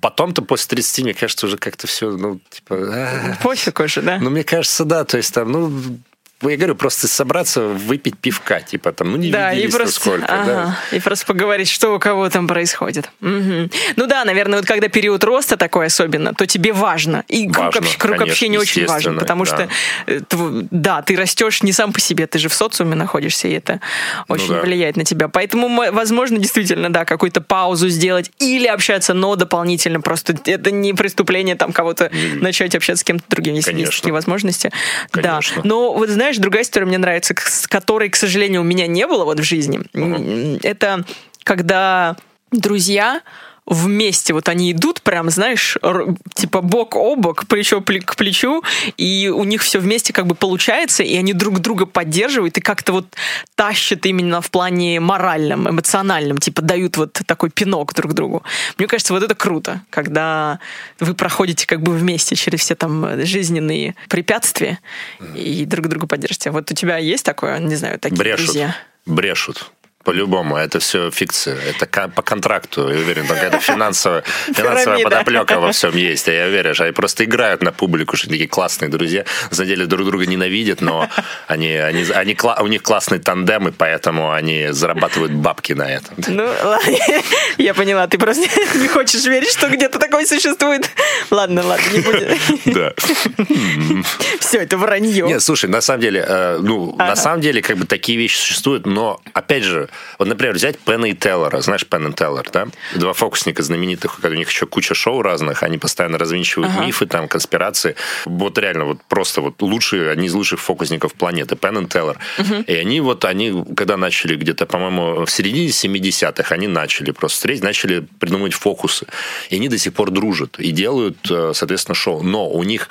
Потом-то после 30, мне кажется, уже как-то все, ну, типа... Пофиг уже, да? Ну, мне кажется, да, то есть там, ну, я говорю, просто собраться, выпить пивка, типа там, ну не да, виделись и просто, сколько. Ага, да. И просто поговорить, что у кого там происходит. Угу. Ну да, наверное, вот когда период роста такой особенно, то тебе важно. И важно, круг, общ, круг конечно, общения очень важен, потому да. что, э, да, ты растешь не сам по себе, ты же в социуме находишься, и это ну очень ну, да. влияет на тебя. Поэтому, возможно, действительно, да, какую-то паузу сделать или общаться, но дополнительно. Просто это не преступление там кого-то mm. начать общаться с кем-то другим, если конечно. есть такие возможности. Конечно. Да. Но вот знаешь, знаешь, другая история мне нравится, с которой, к сожалению, у меня не было вот в жизни. Uh-huh. Это когда друзья вместе, вот они идут прям, знаешь, типа бок о бок, плечо к плечу, и у них все вместе как бы получается, и они друг друга поддерживают, и как-то вот тащат именно в плане моральном, эмоциональном, типа дают вот такой пинок друг другу. Мне кажется, вот это круто, когда вы проходите как бы вместе через все там жизненные препятствия и друг друга поддержите. Вот у тебя есть такое, не знаю, такие Брешут. друзья? Брешут. По-любому, это все фикция. Это по контракту, я уверен, там какая-то финансовая, финансовая подоплека во всем есть, я уверен. Они просто играют на публику, что такие классные друзья. Самом деле друг друга ненавидят, но они, они, они, у них классный тандем, и поэтому они зарабатывают бабки на этом. Ну, ладно, я поняла, ты просто не хочешь верить, что где-то такое существует. Ладно, ладно, не будет. Да. Все, это вранье. Нет, слушай, на самом деле, э, ну, на самом деле, как бы такие вещи существуют, но, опять же, вот, например, взять Пена и Теллера. Знаешь Пен и Теллер, да? Два фокусника знаменитых, у них еще куча шоу разных, они постоянно развенчивают ага. мифы, там, конспирации. Вот реально, вот просто вот лучшие, одни из лучших фокусников планеты, Пен и Теллер. Угу. И они вот, они, когда начали где-то, по-моему, в середине 70-х, они начали просто встретить, начали придумывать фокусы. И они до сих пор дружат и делают, э, соответственно, шоу. Но у них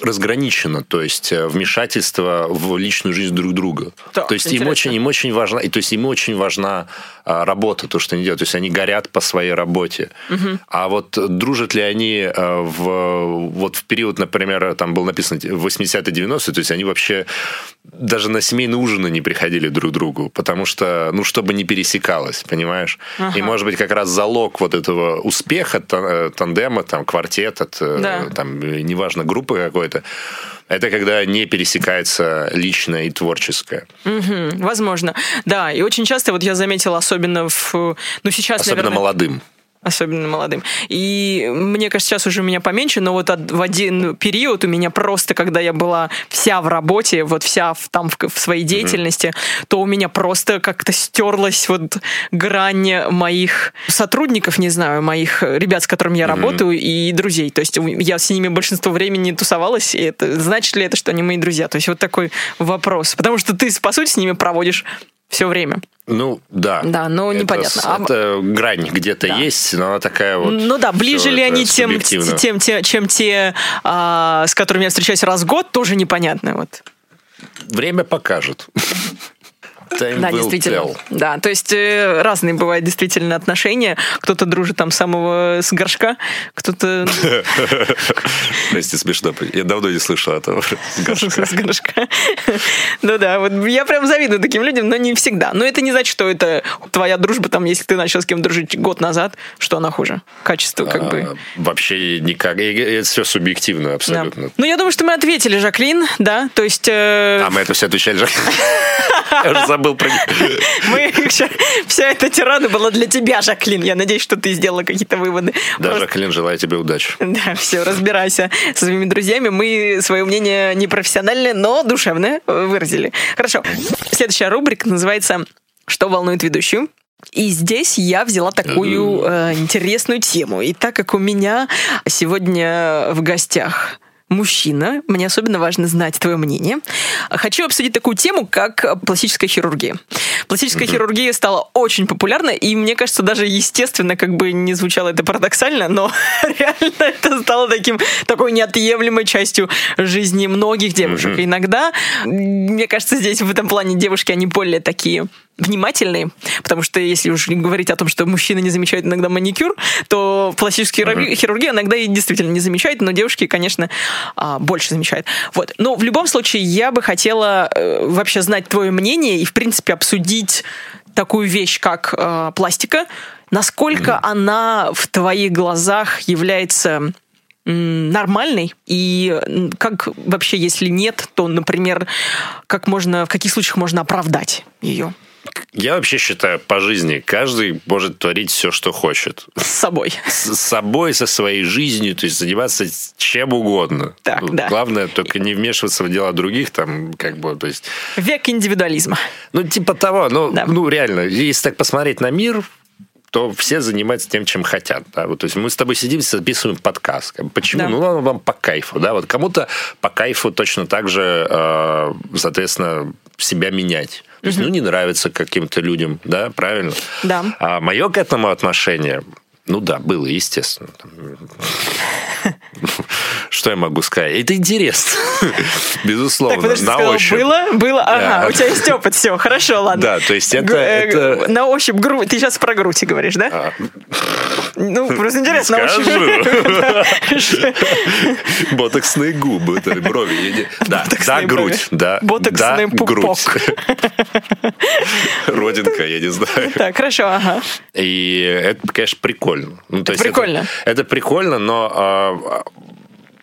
разграничено, то есть э, вмешательство в личную жизнь друг друга. Да, то есть им очень, им очень важно, и то есть им очень важна а, работа, то, что они делают. То есть они горят по своей работе. Угу. А вот дружат ли они а, в, вот в период, например, там было написано 80-90-е, то есть они вообще даже на семейные ужины не приходили друг к другу, потому что, ну, чтобы не пересекалось, понимаешь? Ага. И, может быть, как раз залог вот этого успеха э, тандема, там, квартета, э, да. там, неважно, группы какой-то, это когда не пересекается личное и творческое. Угу, возможно. Да, и очень часто вот я заметила, особенно в... Ну, сейчас, Особенно наверное... молодым особенно молодым. И мне кажется, сейчас уже у меня поменьше, но вот в один период у меня просто, когда я была вся в работе, вот вся в, там в, в своей деятельности, mm-hmm. то у меня просто как-то стерлась вот грань моих сотрудников, не знаю, моих ребят, с которыми я mm-hmm. работаю, и друзей. То есть я с ними большинство времени тусовалась, и это значит ли это, что они мои друзья? То есть вот такой вопрос. Потому что ты, по сути, с ними проводишь все время. Ну, да. Да, но это, непонятно. А это грань где-то да. есть, но она такая вот... Ну да, ближе ли они тем, тем, тем, чем те, а, с которыми я встречаюсь раз в год, тоже непонятно. Вот. Время покажет. Time да, действительно. Tell. Да, то есть э, разные бывают действительно отношения. Кто-то дружит там самого с горшка, кто-то... Прости, смешно. Я давно не слышал этого. С горшка. Ну да, вот я прям завидую таким людям, но не всегда. Но это не значит, что это твоя дружба, там, если ты начал с кем дружить год назад, что она хуже. Качество как бы... А, вообще никак. Это все субъективно абсолютно. Ну, я думаю, что мы ответили, Жаклин, да, то есть... Э, а мы это все отвечали, Жаклин? Забыл про Мы, вся эта тирада была для тебя, Жаклин. Я надеюсь, что ты сделала какие-то выводы. Да, Просто... Жаклин, желаю тебе удачи. Да, все, разбирайся со своими друзьями. Мы свое мнение непрофессиональное, но душевное выразили. Хорошо. Следующая рубрика называется «Что волнует ведущую?». И здесь я взяла такую э, интересную тему. И так как у меня сегодня в гостях мужчина, мне особенно важно знать твое мнение. Хочу обсудить такую тему, как пластическая хирургия. Пластическая mm-hmm. хирургия стала очень популярна, и мне кажется, даже естественно, как бы не звучало это парадоксально, но реально это стало таким, такой неотъемлемой частью жизни многих девушек. Mm-hmm. Иногда, мне кажется, здесь в этом плане девушки, они более такие внимательные, потому что если уж говорить о том, что мужчины не замечают иногда маникюр, то пластическая uh-huh. хирургия иногда и действительно не замечает, но девушки, конечно, а, больше замечают. Вот. Но в любом случае я бы хотела э, вообще знать твое мнение и, в принципе, обсудить такую вещь, как э, пластика. Насколько mm-hmm. она в твоих глазах является нормальной и как вообще, если нет, то, например, как можно, в каких случаях можно оправдать ее? Я вообще считаю, по жизни каждый может творить все, что хочет. С собой. С собой, со своей жизнью, то есть заниматься чем угодно. Так, да. Главное только не вмешиваться в дела других, там, как бы, то есть... Век индивидуализма. Ну, типа того, ну, да. ну реально, если так посмотреть на мир, то все занимаются тем, чем хотят. Да? Вот, то есть мы с тобой сидим, записываем подкаст. Почему? Да. Ну, вам по кайфу. Да? Вот кому-то по кайфу точно так же, э, соответственно, себя менять. То есть, ну, не нравится каким-то людям, да, правильно? Да. А мое к этому отношение, ну да, было, естественно. Что я могу сказать? Это интересно. Безусловно. Так, подожди, на сказал, ощупь. Было? Было? Ага, да. у тебя есть опыт, все, хорошо, ладно. Да, то есть это... Э, это... На ощупь грудь. Ты сейчас про грудь говоришь, да? А... Ну, просто интересно. Скажу. Ботоксные губы, это брови. Да, да, грудь. Да, Ботоксный пупок. Родинка, я не знаю. Так, хорошо, ага. И это, конечно, прикольно. Ну, то есть прикольно. Это, это прикольно, но а,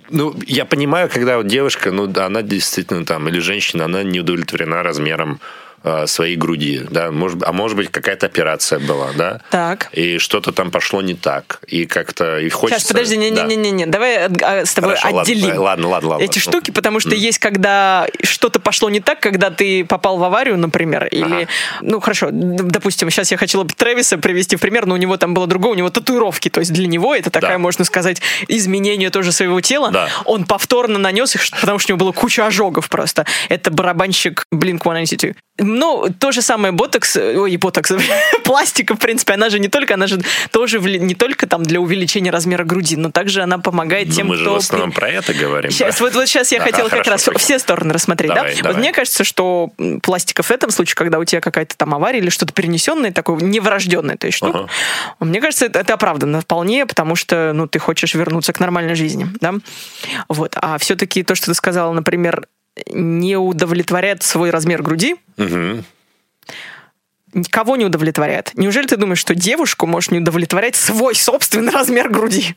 ну, я понимаю, когда вот девушка, ну, она действительно там, или женщина, она не удовлетворена размером Э, своей груди, да, может, а может быть какая-то операция была, да, так, и что-то там пошло не так, и как-то и хочется. Сейчас, подожди, не, не, не, не, не, давай а, с тобой Хорошо, отделим. Ладно, ладно, ладно. Эти штуки, потому что mm. есть, когда что-то пошло не так, когда ты попал в аварию, например, или, ага. ну хорошо, допустим, сейчас я хотела бы Трэвиса привести в пример, но у него там было другое, у него татуировки, то есть для него это такая, да. можно сказать, изменение тоже своего тела. Да. Он повторно нанес их, потому что у него было куча ожогов просто. Это барабанщик Blink-182. Ну, то же самое ботокс, ой, ботокс, пластика, в принципе, она же не только, она же тоже не только там для увеличения размера груди, но также она помогает но тем, кто... мы же в основном про это говорим. Сейчас, да? вот, вот сейчас я ага, хотела хорошо, как раз окей. все стороны рассмотреть, давай, да? Давай. Вот мне кажется, что пластика в этом случае, когда у тебя какая-то там авария или что-то перенесенное, такое неврожденное, то есть штука, ага. мне кажется, это, это оправданно вполне, потому что, ну, ты хочешь вернуться к нормальной жизни, да? Вот, а все-таки то, что ты сказала, например, не удовлетворяет свой размер груди, угу. Кого не удовлетворяет? Неужели ты думаешь, что девушку может не удовлетворять свой собственный размер груди?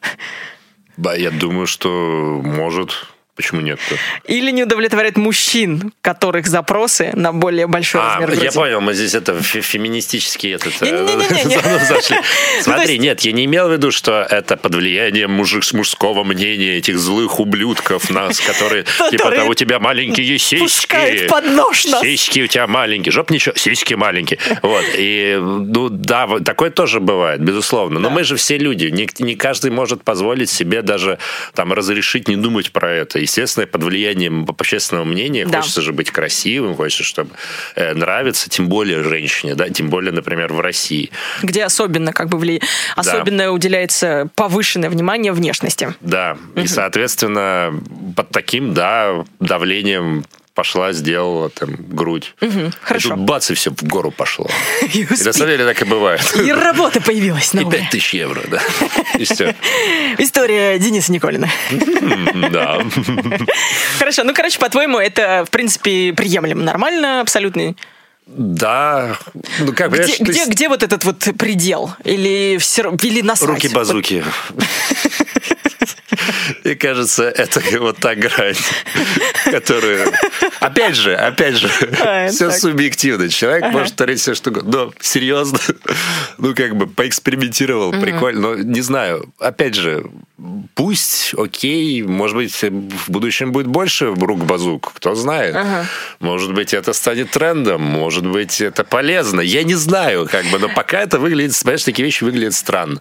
Да, я думаю, что может. Почему нет-то? Или не удовлетворяет мужчин, которых запросы на более большой а, размер груди. Я понял, мы здесь это феминистический этот... зашли. Смотри, нет, я не имел в виду, что это под влиянием мужского мнения этих злых ублюдков нас, которые типа того, у тебя маленькие сиськи. под нож нас. Сиськи у тебя маленькие. Жоп ничего, сиськи маленькие. Вот. И, ну, да, такое тоже бывает, безусловно. Но мы же все люди. Не, не каждый может позволить себе даже там разрешить не думать про это естественно, под влиянием общественного мнения да. хочется же быть красивым, хочется, чтобы э, нравиться, тем более женщине, да, тем более, например, в России. Где особенно как бы вли... да. особенно уделяется повышенное внимание внешности. Да, угу. и, соответственно, под таким, да, давлением пошла, сделала там грудь. Угу, хорошо. И тут бац, и все в гору пошло. И, на самом деле так и бывает. И работа появилась новая. И 5 тысяч евро, да. И все. История Дениса Николина. Да. Хорошо, ну, короче, по-твоему, это, в принципе, приемлемо, нормально, абсолютно? Да, ну как где, где, есть... где вот этот вот предел? Или все или насрать? Руки-базуки. Мне кажется, это вот та грань, которую... Опять же, опять же, а, все так. субъективно. Человек ага. может творить все, что угодно. Но серьезно, ну как бы поэкспериментировал, угу. прикольно. Но не знаю, опять же, пусть, окей, может быть, в будущем будет больше рук базук, кто знает. Ага. Может быть, это станет трендом, может быть, это полезно. Я не знаю, как бы, но пока это выглядит, понимаешь, такие вещи выглядят странно.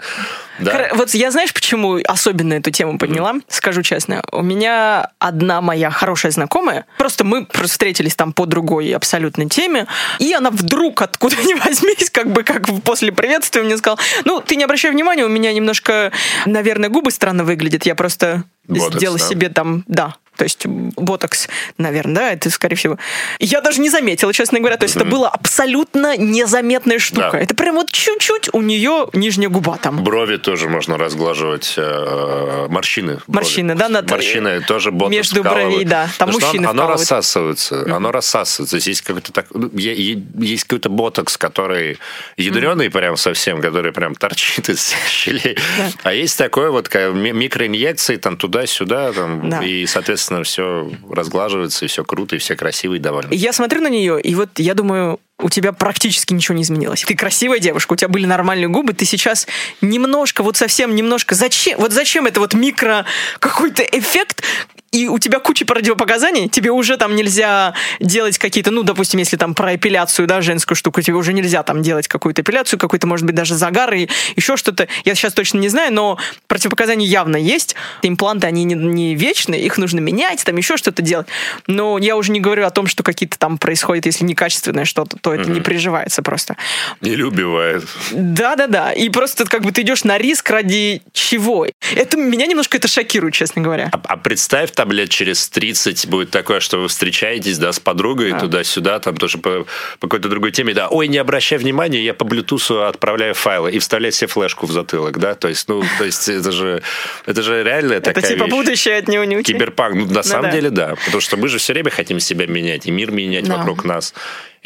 Да? Вот я знаешь, почему особенно эту тему подняла? Скажу честно. У меня одна моя хорошая знакомая, просто мы просто встретились там по другой абсолютно теме, и она вдруг откуда ни возьмись, как бы как после приветствия мне сказала, ну, ты не обращай внимания, у меня немножко, наверное, губы странно выглядят, я просто Ботокс, сделала да? себе там, да, то есть ботокс, наверное, да, это скорее всего. Я даже не заметила, честно говоря, то есть это была абсолютно незаметная штука. Да. Это прям вот чуть-чуть у нее нижняя губа там. Брови тоже можно разглаживать, э, морщины. брови. Морщины, да, надо- Морщины тоже ботокс Между вкалывают. бровей, да. Там Потому мужчины оно, оно рассасывается, оно рассасывается. То есть какой-то так, ну, есть какой-то ботокс, который ядреный прям совсем, который прям торчит из щелей. А есть такой вот микроинъекции там туда-сюда, там, Да. и, соответственно, все разглаживается, и все круто, и все красиво и довольны. Я смотрю на нее, и вот я думаю, у тебя практически ничего не изменилось. Ты красивая девушка, у тебя были нормальные губы, ты сейчас немножко, вот совсем немножко, зачем, вот зачем это вот микро какой-то эффект, и у тебя куча противопоказаний, тебе уже там нельзя делать какие-то, ну, допустим, если там про эпиляцию, да, женскую штуку, тебе уже нельзя там делать какую-то эпиляцию, какой-то, может быть, даже загар и еще что-то. Я сейчас точно не знаю, но противопоказания явно есть. Импланты, они не, не вечные, их нужно менять, там еще что-то делать. Но я уже не говорю о том, что какие-то там происходят, если некачественное что-то, то это не приживается просто. Или убивает. Да-да-да. И просто как бы ты идешь на риск ради чего? Это меня немножко это шокирует, честно говоря. А, а представь, там лет через 30 будет такое, что вы встречаетесь, да, с подругой А. туда-сюда, там тоже по, по какой-то другой теме, да, ой, не обращай внимания, я по Bluetooth отправляю файлы и вставлять себе флешку в затылок, да, то есть, ну, то есть это же, это же реально Это такая типа вещь. будущее от него не учи. Киберпанк, ну, на самом да. деле, да, потому что мы же все время хотим себя менять, и мир менять Да. вокруг нас.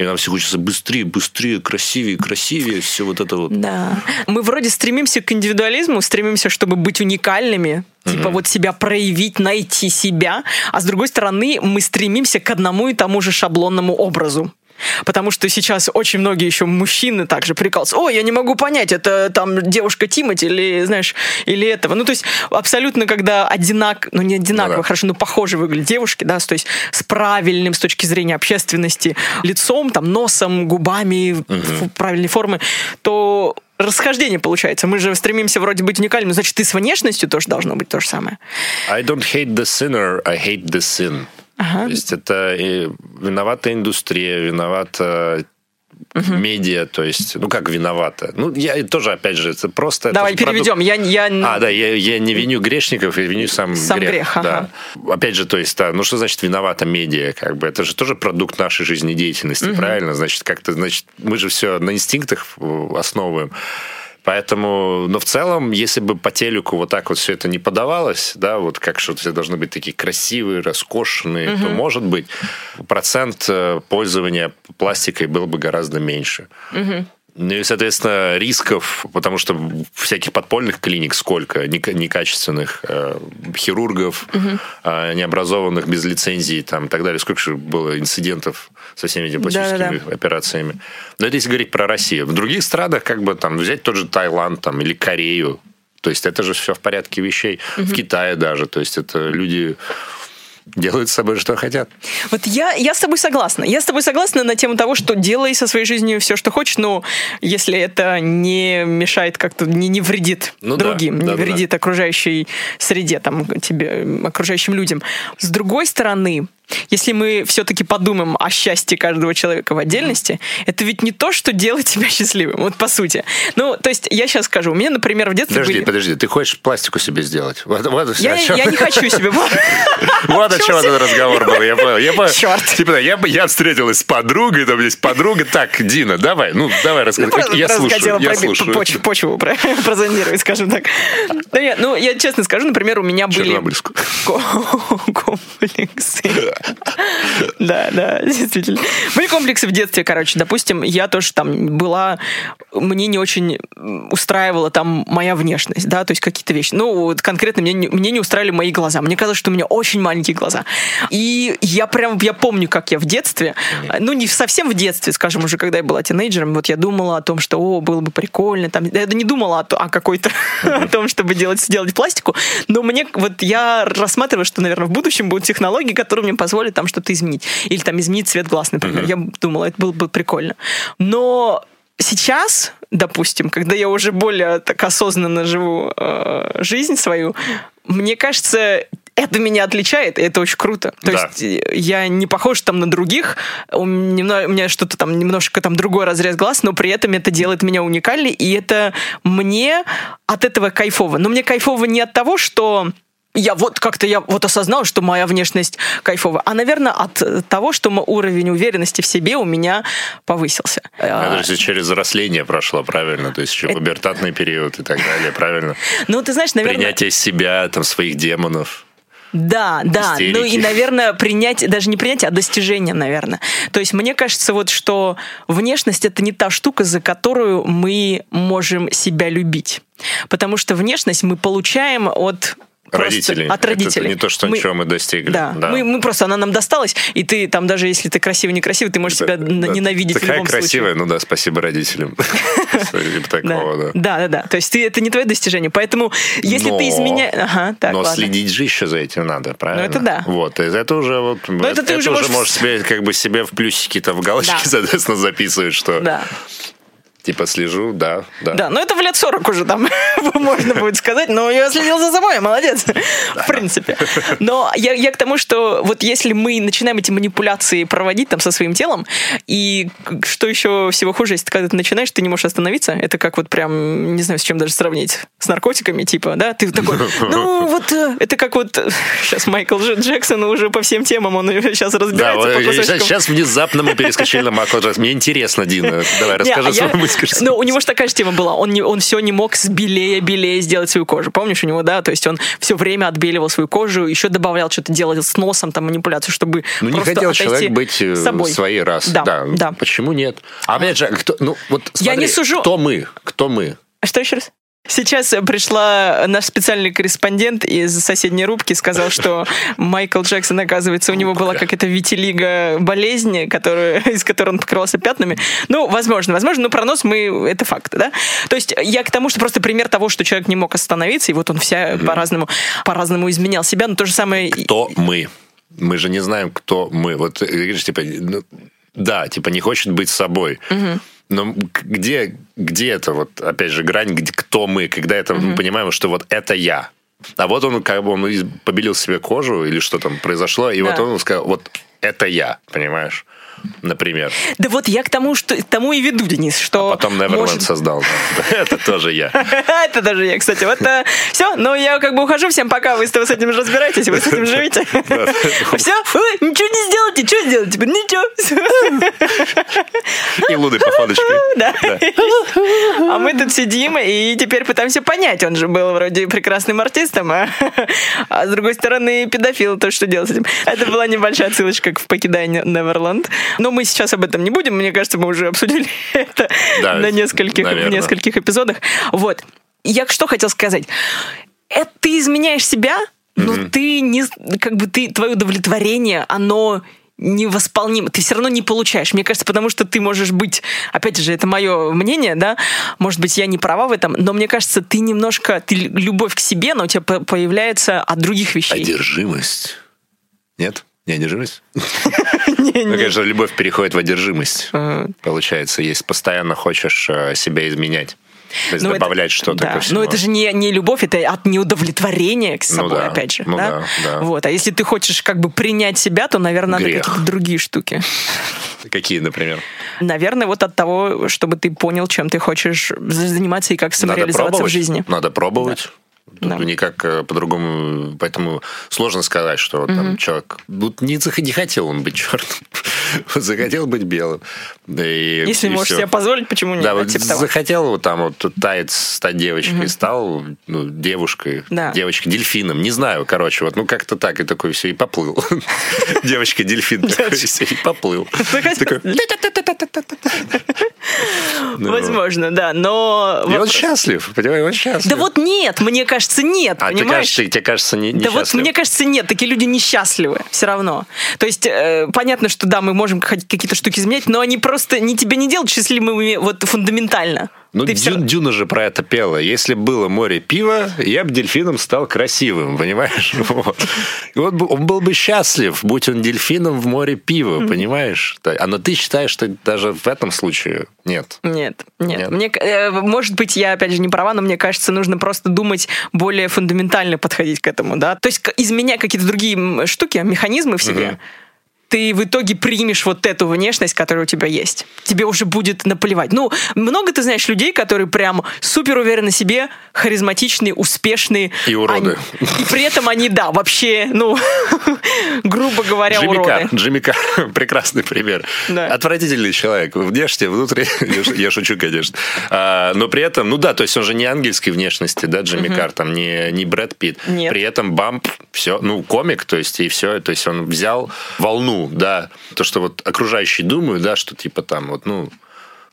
И нам все хочется быстрее, быстрее, красивее, красивее, все вот это вот. Да. Мы вроде стремимся к индивидуализму, стремимся, чтобы быть уникальными, типа вот себя проявить, найти себя, а с другой стороны мы стремимся к одному и тому же шаблонному образу. Потому что сейчас очень многие еще мужчины также прикалываются. Ой, я не могу понять, это там девушка Тимати или, знаешь, или этого. Ну, то есть абсолютно, когда одинак, ну, не одинаково, Ну да. хорошо, но похоже выглядят девушки, да, то есть с правильным с точки зрения общественности лицом, там, носом, губами, фу- правильной формы, то расхождение получается. Мы же стремимся вроде быть уникальными, значит, и с внешностью тоже должно быть то же самое. I don't hate the sinner, I hate the sin. То есть это и виновата индустрия, виновата медиа, то есть, ну как виновата. Ну, я тоже, опять же, это просто... это Давай продукт- переведем. Я, я... А, да, я, я не виню грешников, я виню сам, Сам грех, да. Опять же, то есть, да, ну что значит виновата медиа? Как бы это же тоже продукт нашей жизнедеятельности, правильно? Значит, как-то, значит, мы же все на инстинктах э, основываем. Поэтому, но в целом, если бы по телеку вот так вот все это не подавалось, да, вот как что все должны быть такие красивые, роскошные, то, может быть, процент э, пользования пластикой был бы гораздо меньше. Ну и, соответственно, рисков, потому что всяких подпольных клиник сколько, нека- некачественных э, хирургов, э, необразованных, без лицензии там, и так далее. Сколько же было инцидентов со всеми этими пластическими Да-да-да. операциями. Но это если говорить про Россию. В других странах, как бы там, взять тот же Таиланд там, или Корею, то есть это же все в порядке вещей. В Китае даже. То есть это люди делают с собой, что хотят. Вот я, я с тобой согласна. Я с тобой согласна на тему того, что делай со своей жизнью все, что хочешь, но если это не мешает как-то, не, не вредит Ну да, другим, не да-да-да. вредит окружающей среде, там, тебе, окружающим людям. С другой стороны, если мы все-таки подумаем о счастье каждого человека в отдельности, это ведь не то, что делает тебя счастливым, вот по сути. Ну, то есть я сейчас скажу, у меня, например, в детстве Подожди, были... подожди, ты хочешь пластику себе сделать? Вот, вот Я, чем- я не хочу себе... Вот о чем этот разговор был, я понял. Я понял. Чёрт. Типа, я, встретилась с подругой, там есть подруга. Так, Дина, давай, ну, давай рассказывай. Просто- я слушаю, я слушаю. почву, почву про- прозондировать, скажем так. Ну, я честно скажу, например, у меня были Чернобыльскую. ко- комплексы. Да, да, действительно. Были комплексы в детстве, короче. Допустим, я тоже там была... Мне не очень устраивала там моя внешность, да, то есть какие-то вещи. Ну, вот конкретно мне, не- мне не устраивали мои глаза. Мне казалось, что у меня очень маленькие глаза. И я прям, я помню, как я в детстве, ну, не совсем в детстве, скажем, уже когда я была тинейджером, вот я думала о том, что, о, было бы прикольно, там, я не думала о, о какой-то, о том, чтобы делать, сделать пластику, но мне, вот я рассматриваю, что, наверное, в будущем будут технологии, которые мне позволят там что-то изменить. Или там изменить цвет глаз, например. Я думала, это было бы прикольно. Но сейчас, допустим, когда я уже более так осознанно живу э, жизнь свою, мне кажется, это меня отличает, и это очень круто. То Да. есть э, я не похож там на других, у меня, у меня что-то там немножко там другой разрез глаз, но при этом это делает меня уникальной, и это мне от этого кайфово. Но мне кайфово не от того, что я вот как-то я вот осознал, что моя внешность кайфовая, а, наверное, от того, что уровень уверенности в себе у меня повысился. Это А, через взросление прошло, правильно? То есть еще пубертатный период и так далее, правильно? Ну, ты знаешь, наверное... Принятие себя, там, своих демонов. Да, да. Истерики. Ну и, наверное, принять, даже не принятие, а достижение, наверное. То есть мне кажется, вот что внешность это не та штука, за которую мы можем себя любить. Потому что внешность мы получаем от Родителей. От родителей. Это не то, что, Мы- чего мы достигли. Да, Да. Мы, мы просто, она нам досталась, и ты там даже если ты красивый, некрасивый, ты можешь себя Да, ненавидеть в Такая любом красивая, случае. ну да, спасибо родителям. Типа да. да, да. То есть это не твое достижение. Поэтому если ты изменяешь... Но следить же еще за этим надо, правильно? это да. Вот, это уже вот... это ты уже можешь- себе, как бы себе в плюсики-то в галочке, Да. соответственно, записывать, что. Типа слежу, да, да. Да, но это в лет 40 уже там можно будет сказать, но я следил за собой, молодец, в принципе. Но я, я к тому, что вот если мы начинаем эти манипуляции проводить там со своим телом, и что еще всего хуже, если ты когда ты начинаешь, ты не можешь остановиться, это как вот прям, не знаю, с чем даже сравнить, с наркотиками, типа, да, ты такой, ну вот, э, это как вот, сейчас Майкл Дж- Джексон уже по всем темам, он сейчас Да, разбирается вот по я- кусочкам. сейчас внезапно мы перескочили на Майкла Джексона. Мне интересно, Дина, давай расскажи а я- свою мысль. Ну, у него же такая же тема была. Он, не, он все не мог с белее, белее сделать свою кожу. Помнишь у него, да? То есть он все время отбеливал свою кожу, еще добавлял что-то, делал с носом там манипуляцию, чтобы Ну, не хотел человек быть э, собой. своей расы. Да, Да, да. Почему нет? А опять же, кто, ну, вот Я смотри, не сужу. Кто мы? Кто мы? А что еще раз? Сейчас пришла наш специальный корреспондент из соседней рубки, сказал, что Майкл Джексон, оказывается, у него была какая-то витилиго болезнь, которую, из которой он покрывался пятнами. Ну, возможно, возможно, но про нос мы, это факт, да? То есть я к тому, что просто пример того, что человек не мог остановиться, и вот он вся по-разному, по-разному изменял себя, но то же самое... Кто мы? Мы же не знаем, кто мы. Вот ты говоришь, типа, ну, да, типа не хочет быть собой. Но где, где это, вот, опять же, грань, где, кто мы, когда это мы понимаем, что вот это я. А вот он как бы он побелил себе кожу или что там произошло, и вот Да. он сказал, вот это я, понимаешь? Например. Да вот я к тому, что к тому и веду, Денис, что... Потом Neverland может- создал. да. Это тоже я. Это даже я, кстати. Вот все, ну я как бы ухожу. Всем пока. Вы с этим разбираетесь, вы с этим живете. Все, ничего не сделаете. Что сделать? Теперь ничего. И луны походочкой. Да. А мы тут сидим и теперь пытаемся понять. Он же был вроде прекрасным артистом, а, а с другой стороны педофил. То что делать с этим? Это была небольшая ссылочка в «Покидай Неверленд». Но мы сейчас об этом не будем. Мне кажется, мы уже обсудили это Да, на нескольких, в наверно. нескольких эпизодах. Вот. Я что хотел сказать. Это ты изменяешь себя, но ты не... Как бы ты... Твое удовлетворение, оно невосполнимо. Ты все равно не получаешь. Мне кажется, потому что ты можешь быть... Опять же, это мое мнение, да? Может быть, я не права в этом, но мне кажется, ты немножко... Ты любовь к себе, но у тебя по- появляется от других вещей. Одержимость. Нет? Не одержимость? Ну, не. конечно, любовь переходит в одержимость. Получается, если постоянно хочешь э, себя изменять. То есть Ну, это- добавлять что-то да. ко всему. Но это же не, не любовь, это от неудовлетворения к собой, да, опять же. ну да? да, да. Вот. А если ты хочешь как бы принять себя, то, наверное, надо Грех. какие-то другие штуки. Какие, например? Наверное, вот от того, чтобы ты понял, чем ты хочешь заниматься и как Надо самореализоваться в жизни. Надо пробовать. Тут Да. никак э, по-другому, поэтому сложно сказать, что там человек вот не, не хотел он быть черным, захотел быть белым. И, Если и можешь всё. себе позволить, почему нет? Да, вот типа захотел вот там вот тут таец стать девочкой, стал ну, девушкой, Да. девочкой дельфином, не знаю, короче, вот ну как-то так и такой все и поплыл, девочка дельфин такой всё, и поплыл. Возможно, да, но... И он счастлив, понимаешь, он счастлив. Да вот нет, мне кажется, нет, а понимаешь? кажется, тебе кажется не, Да вот мне кажется, нет, такие люди несчастливы все равно. То есть э, понятно, что да, мы можем какие-то штуки изменять, но они просто не тебя не делают счастливыми вот фундаментально. Ну, Ты Дю- всё- Дюна же про это пела. Если было море пива, я бы дельфином стал красивым, понимаешь? Вот. И он, бы- он был бы счастлив, будь он дельфином в море пива, понимаешь? Да, А но ты считаешь, что даже в этом случае нет. Нет, нет. Нет? Мне, э, может быть, я опять же не права, но мне кажется, нужно просто думать более фундаментально подходить к этому, да. То есть, изменяя какие-то другие штуки, механизмы в себе, ты в итоге примешь вот эту внешность, которая у тебя есть. Тебе уже будет наплевать. Ну, много ты знаешь людей, которые прям супер уверены в себе, харизматичные, успешные. И уроды. Они- и при этом они, да, вообще, ну, грубо говоря, Джимми уроды. Карр, Джимми Карр, прекрасный пример. Да. Отвратительный человек. Внешне, внутри, я шучу, конечно. А, но при этом, ну да, то есть он же не ангельской внешности, да, Джимми Карр, там не, не Брэд Питт. Нет. При этом бамп, все, ну, комик, то есть, и все, то есть он взял волну, да, то, что вот окружающие думают, да, что типа там вот, ну,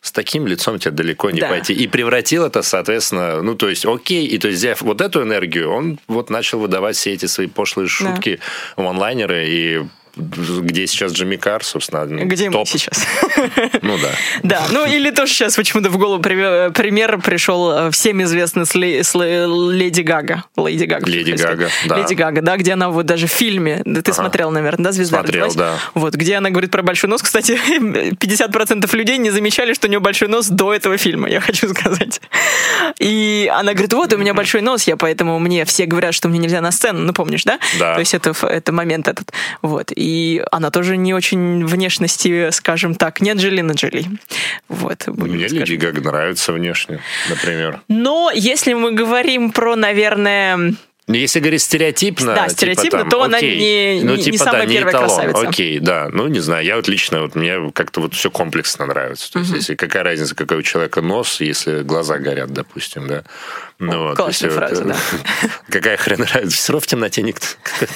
с таким лицом тебе далеко не Да. пойти. И превратил это, соответственно, ну, то есть, окей, и то есть, взяв вот эту энергию, он вот начал выдавать все эти свои пошлые шутки, онлайнеры, и где сейчас Джимми Карр, собственно, ну, Где мы топ. сейчас? Ну да. Да, ну или тоже сейчас почему-то в голову пример, пришел э, всем известный с, Ле- с Ле- Леди Гага. Леди Гага. Леди. Гага, да. Леди Гага, да, где она вот даже в фильме, ты смотрел, наверное, да, «Звезда Смотрел, родилась»? да. Вот, где она говорит про большой нос. Кстати, 50% людей не замечали, что у нее большой нос до этого фильма, я хочу сказать. И она говорит, вот, у меня большой нос, я поэтому мне все говорят, что мне нельзя на сцену, ну помнишь, да? Да. То есть это, это момент этот. Вот. И она тоже не очень внешности, скажем так, не Анджелина Джоли. Вот. будем Мне скажем. Леди Гага нравится внешне, например. Но если мы говорим про, наверное, Если говорить стереотипно, Да, типа стереотипно, там, то она окей. не- ну, не- типа, не самая да, не первая эталон. красавица. Окей, да. Ну, не знаю, я вот лично, вот мне как-то вот все комплексно нравится. То есть, если какая разница, какой у человека нос, если глаза горят, допустим, да. Ну, вот, классная фраза, э, да. Какая хрен разница? Все равно в темноте никто.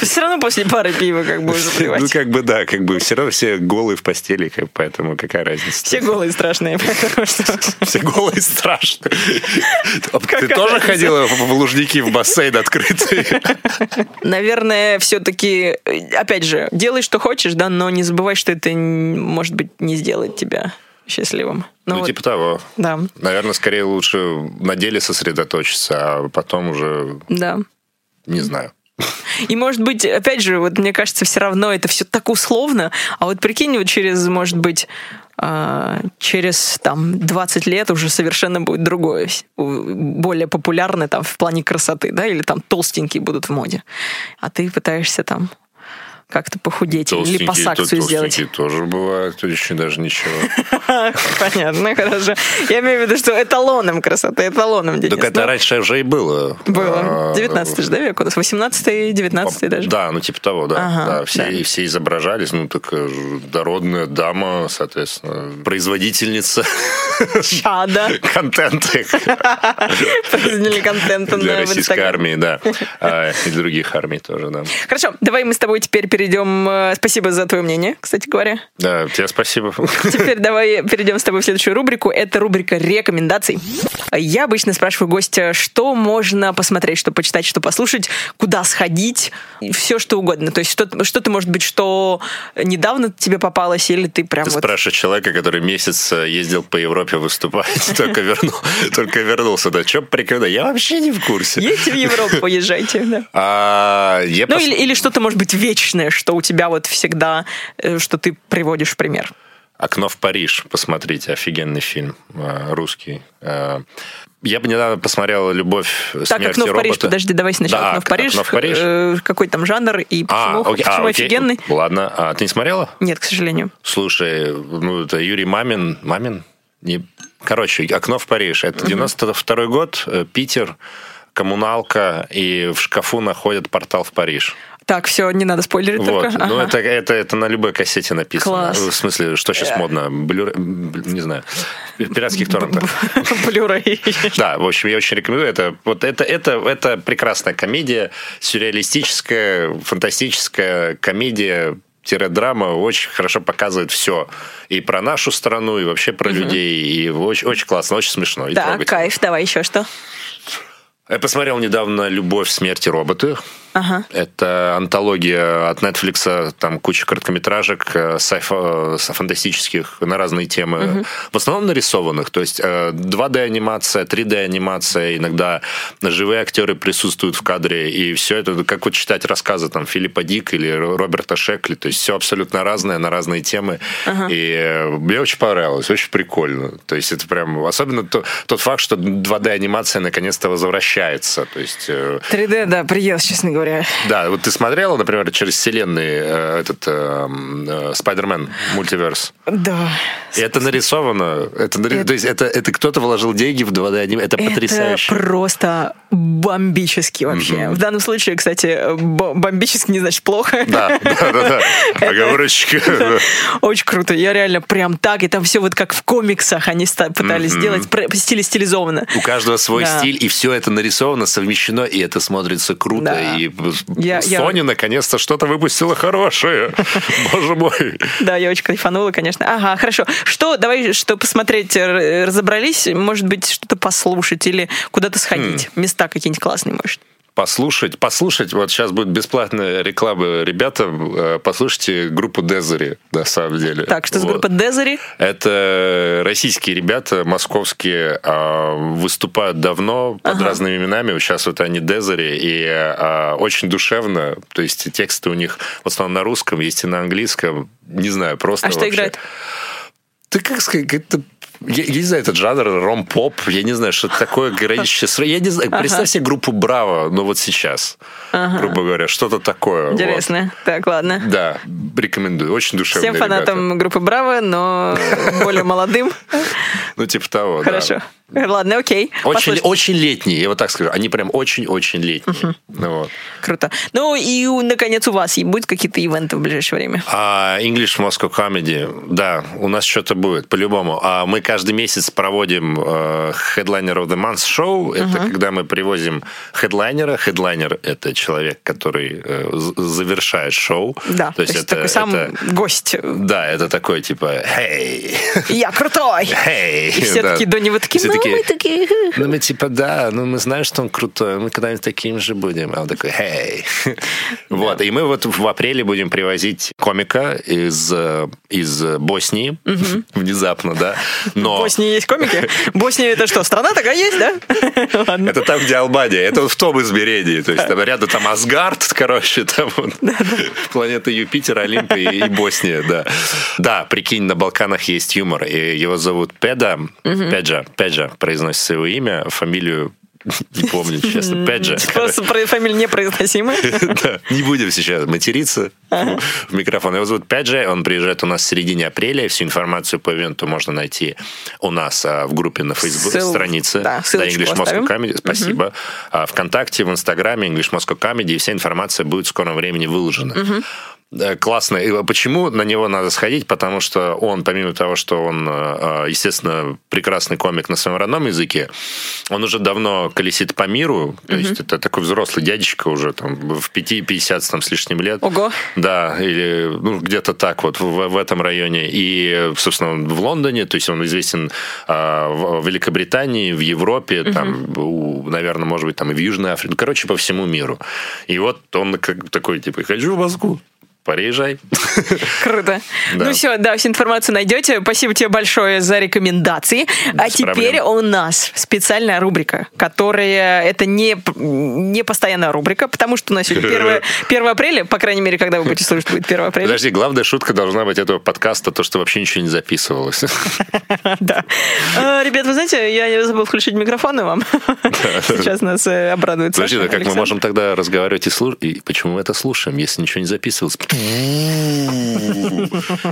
все равно после пары пива как бы уже Ну, плевать. как бы, да, как бы все равно все голые в постели, поэтому какая разница? Все голые страшные. Все голые страшно. Ты Какая тоже ходила в Лужники в бассейн открытый? Наверное, все-таки, опять же, делай, что хочешь, да, но не забывай, что это, может быть, не сделает тебя счастливым. Ну, Ну, вот, типа того. да, Наверное, скорее лучше на деле сосредоточиться, а потом уже да. не знаю. И, может быть, опять же, вот мне кажется, все равно это все так условно, а вот прикинь, вот через, может быть, а, через там 20 лет уже совершенно будет другое, более популярное там в плане красоты, да, или там толстенькие будут в моде, а ты пытаешься там как-то похудеть или то- сделать. толстенькие тоже бывают, еще даже ничего. Понятно, хорошо. Я имею в виду, что эталоном красоты, эталоном, Денис. Так это Ну, раньше уже и было. Было. А, 19 же, да, век? у нас? 18 19 даже. Да, ну типа того, да. Ага, да, все, да. все изображались, ну так э, дородная дама, соответственно, производительница Чада. контента Производители контента для российской армии, да. А, И других армий тоже, да. Хорошо, давай мы с тобой теперь перейдем. э, Спасибо за твое мнение, кстати говоря. Да, тебе спасибо. Теперь давай перейдем с тобой в следующую рубрику. Это рубрика рекомендаций. Я обычно спрашиваю гостя, что можно посмотреть, что почитать, что послушать, куда сходить, все что угодно. То есть что-то, что-то может быть, что недавно тебе попалось, или ты прям Ты вот... спрашиваешь человека, который месяц э, ездил по Европе выступать, только, вернул, только вернулся. Да, что прикольно? Я вообще не в курсе. Едете в Европу, поезжайте, да. А, я Ну пос- или, или что-то может быть вечное, что у тебя вот всегда, э, что ты приводишь в пример. «Окно в Париж». Посмотрите, офигенный фильм, э, русский. Э, Я бы недавно посмотрел «Любовь, Так, смерть окно и в Париж, роботы». подожди, давай сначала Да, окно в Париж. «Окно в Париж». Э, Какой там жанр и А, почему, окей, почему а, окей. офигенный? Ладно, а ты не смотрела? Нет, к сожалению. Слушай, ну это Юрий Мамин. Мамин? Не... Короче, «Окно в Париж». Это 92 год, Питер, коммуналка, и в шкафу находят портал в Париж. Так, все, не надо спойлерить Вот. только. Ну, Ага. это, это, это на любой кассете написано. Класс. В смысле, что сейчас модно? Блю... Не знаю. В пиратских торрентах. Blu-ray. Да, в общем, я очень рекомендую. Это, вот это, это, это прекрасная комедия, сюрреалистическая, фантастическая комедия, драма очень хорошо показывает все. И про нашу страну, и вообще про людей. И очень, очень классно, очень смешно. трогательно. кайф, давай еще что. Я посмотрел недавно «Любовь, смерть и роботы». Ага. Это антология от Netflix, там куча короткометражек э, сайфа- э, фантастических на разные темы. В основном нарисованных, то есть э, 2D-анимация, 3D-анимация, иногда живые актеры присутствуют в кадре, и все это как вот читать рассказы там Филиппа Дик или Ро- Роберта Шекли, то есть все абсолютно разное, на разные темы. И э, мне очень понравилось, очень прикольно. То есть это прям, особенно то- тот факт, что 2D-анимация наконец-то возвращается. То есть э, 3D, да, приезд, честно говоря. Да, вот ты смотрела, например, через вселенные э, этот э, м, э, Spider-Man мультиверс. Да. И это нарисовано. Это, Это- То есть это, это кто-то вложил деньги в 2D аниме. Это потрясающе. Это просто бомбически вообще. В данном случае, кстати, бо- бомбически не значит плохо. Да, да, да, да. Оговорочка. Очень круто. Я реально прям так, и там все вот как в комиксах они пытались сделать, стили стилизованно. У каждого свой стиль, и все это нарисовано, совмещено, и это смотрится круто. И Я- я- Sony наконец-то что-то выпустила хорошее. Боже мой. Да, я очень кайфанула, конечно. Ага, хорошо. Что, давай, что посмотреть, разобрались, может быть, что-то послушать или куда-то сходить. Хм. Места какие-нибудь классные, может. Послушать, послушать, вот сейчас будет бесплатная реклама. Ребята, э, послушайте группу Дезери, на самом деле. Так, что за Вот. группа Дезери? Это российские ребята, московские, а, выступают давно под разными именами. Участвуют они Дезери, и а, очень душевно. То есть тексты у них в основном на русском, есть и на английском. Не знаю, просто А что вообще. играет? Ты как сказать, это я, я не знаю, этот жанр ром-поп, я не знаю, что это такое граничащее с- Я не знаю, представь себе группу Браво, но вот сейчас, грубо говоря, что-то такое. вот. Интересно. Так, ладно. Да, рекомендую. Очень душевные Всем фанатам ребята. группы Браво, но более молодым. Ну, типа того, да. Хорошо. Ладно, окей. Очень, очень летние, я вот так скажу. Они прям очень-очень летние. Ну, вот. Круто. Ну и, наконец, у вас будут какие-то ивенты в ближайшее время? А English Moscow Comedy, да, у нас что-то будет, по-любому. А мы каждый месяц проводим э, Headliner of the Month шоу. Это когда мы привозим хедлайнера. Хедлайнер – это человек, который э, завершает шоу. Да, то есть, такой сам это- гость. Да, это такой типа «Hey!» Я крутой! «Hey!» И все Да. такие до него такие, Все ну такие, мы такие... Ну, мы типа, да, ну мы знаем, что он крутой, мы когда-нибудь таким же будем. А он такой, «Hey!» Вот, и мы вот в апреле будем привозить комика из, э, из Боснии, внезапно, да. В Но Боснии есть комики? Босния это что, страна такая есть, да? Это там, где Албания, это в том измерении. То есть там рядом там Асгард, короче, там планета Юпитер, Олимп и Босния, да. Да, прикинь, на Балканах есть юмор. И его зовут Педа, Педжа, Педжа произносится его имя, фамилию не помню, честно. Педжа. Просто про- фамилия непроизносимая. Да, Не будем сейчас материться в микрофон. Его зовут Педжа, он приезжает у нас в середине апреля. Всю информацию по ивенту можно найти у нас а, в группе на Facebook, странице да, English Moscow. Comedy. Спасибо. А, Вконтакте, в Инстаграме English Moscow Comedy. И вся информация будет в скором времени выложена. Да, Классно. И почему на него надо сходить? Потому что он, помимо того, что он, э, естественно, прекрасный комик на своем родном языке, он уже давно колесит по миру. То есть это такой взрослый дядечка уже там в 5-50 там, с лишним лет. Ого. Да, или ну, где-то так вот в, в этом районе. И, собственно, он в Лондоне, то есть он известен а, в Великобритании, в Европе, там, у, наверное, может быть, там и в Южной Африке. Ну, короче, по всему миру. И вот он как такой, типа, хочу в Москву. Приезжай. Круто. Да. Ну все, да, всю информацию найдете. Спасибо тебе большое за рекомендации. а теперь проблем. у нас специальная рубрика, которая это не, не постоянная рубрика, потому что у нас сегодня 1, 1 апреля, по крайней мере, когда вы будете слушать, будет 1 апреля. Подожди, главная шутка должна быть этого подкаста, то, что вообще ничего не записывалось. Да. А, Ребят, вы знаете, я забыл включить микрофоны вам. Сейчас нас э, обрадует. Подожди, как мы можем тогда разговаривать и слушать? И почему мы это слушаем, если ничего не записывалось?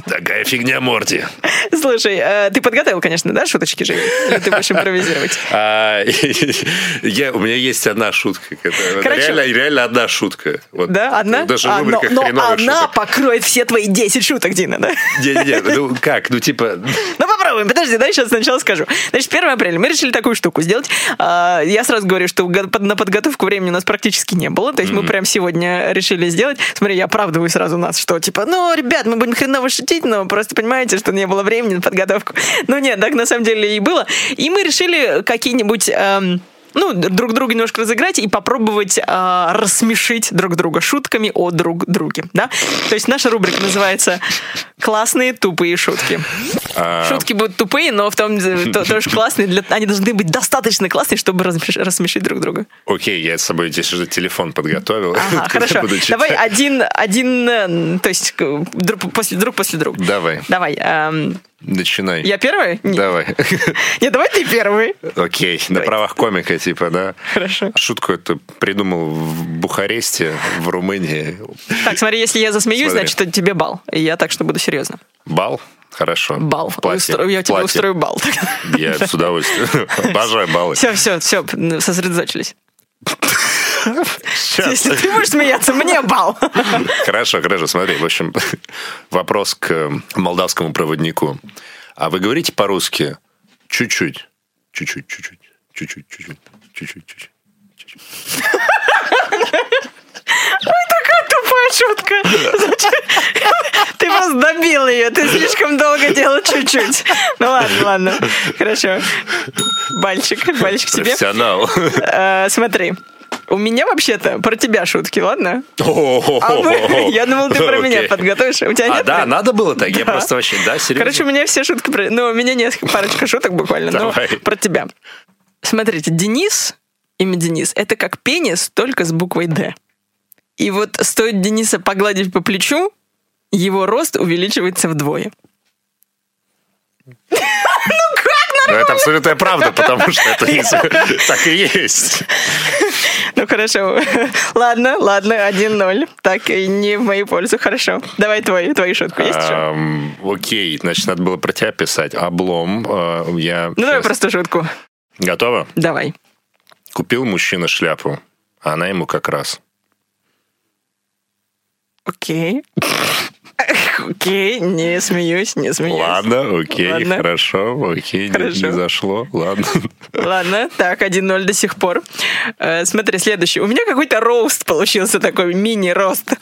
Такая фигня Морти. Слушай, э, ты подготовил, конечно, да, шуточки же? Или ты будешь импровизировать? А, у меня есть одна шутка. Реально, одна шутка. Да, одна? Даже А, но, она покроет все твои 10 шуток, Дина, да? Не-не-не, ну как, ну типа... Ну, попробуем. Подожди, дай сейчас сначала скажу. Значит, 1 апреля мы решили такую штуку сделать. А, Я сразу говорю, что на подготовку времени у нас практически не было. То есть мы прям сегодня решили сделать. Смотри, я оправдываю сразу нас, что типа, ну, ребят, мы будем хреново шутить, но просто понимаете, что не было времени на подготовку. Ну, нет, так на самом деле и было. И мы решили какие-нибудь... эм, ну, друг друга немножко разыграть и попробовать а, рассмешить друг друга шутками о друг друге, да? То есть наша рубрика называется «Классные тупые шутки». а, Шутки будут тупые, но в том то- тоже классные. Для, они должны быть достаточно классные, чтобы рассмешить друг друга. Окей, я с собой здесь уже телефон подготовил. Ага, хорошо. Давай один, один, э, то есть к- друг после друг после друга. Давай, Давай. эм, начинай. я первый? Давай. Нет, давай ты первый. Окей, на правах комика, типа, да? Хорошо. Шутку эту придумал в Бухаресте, в Румынии. Так, смотри, если я засмеюсь, Смотри. значит, это тебе бал. И я так что буду серьезно. Бал? Хорошо. Бал. В платье. Устрою- я тебе платье. устрою бал. Я с удовольствием. Обожаю баллы. Все, все, все, сосредоточились. Если ты будешь смеяться, мне бал. Хорошо, хорошо, смотри. В общем, вопрос к молдавскому проводнику. А вы говорите по-русски чуть-чуть? Чуть-чуть, чуть-чуть, чуть-чуть, чуть-чуть, чуть-чуть, чуть-чуть. Такая тупая шутка. Зачем? Ты просто добил ее. Ты слишком долго делал чуть-чуть. Ну ладно, ладно. Хорошо. Бальчик. Бальчик тебе. Профессионал. Э, Смотри. У меня вообще-то про тебя шутки, ладно? А мы- Я думал, ты про меня подготовишь. У тебя А, нет? да, надо было так? Я просто вообще, да, серьезно? Короче, у меня все шутки про... Ну, у меня несколько, парочка шуток буквально, но про тебя. Смотрите, Денис, имя Денис, это как пенис, только с буквой «Д». И вот стоит Дениса погладить по плечу, его рост увеличивается вдвое. Ну, это абсолютная правда, потому что это так и есть. Ну, хорошо. Ладно, ладно, 1-0. Так и не в мою пользу. Хорошо. Давай твою, твою шутку. Есть еще? Окей, значит, надо было про тебя писать. Облом. а, Я Ну, давай просто шутку. Готово? Давай. Купил мужчина шляпу, а она ему как раз. Окей. Окей, не смеюсь, не смеюсь. Ладно, окей, Ладно. хорошо, окей, не- Хорошо. Не, зашло, ладно. Ладно, так, 1-0 до сих пор. Э, смотри, следующий. У меня какой-то рост получился такой, мини-рост.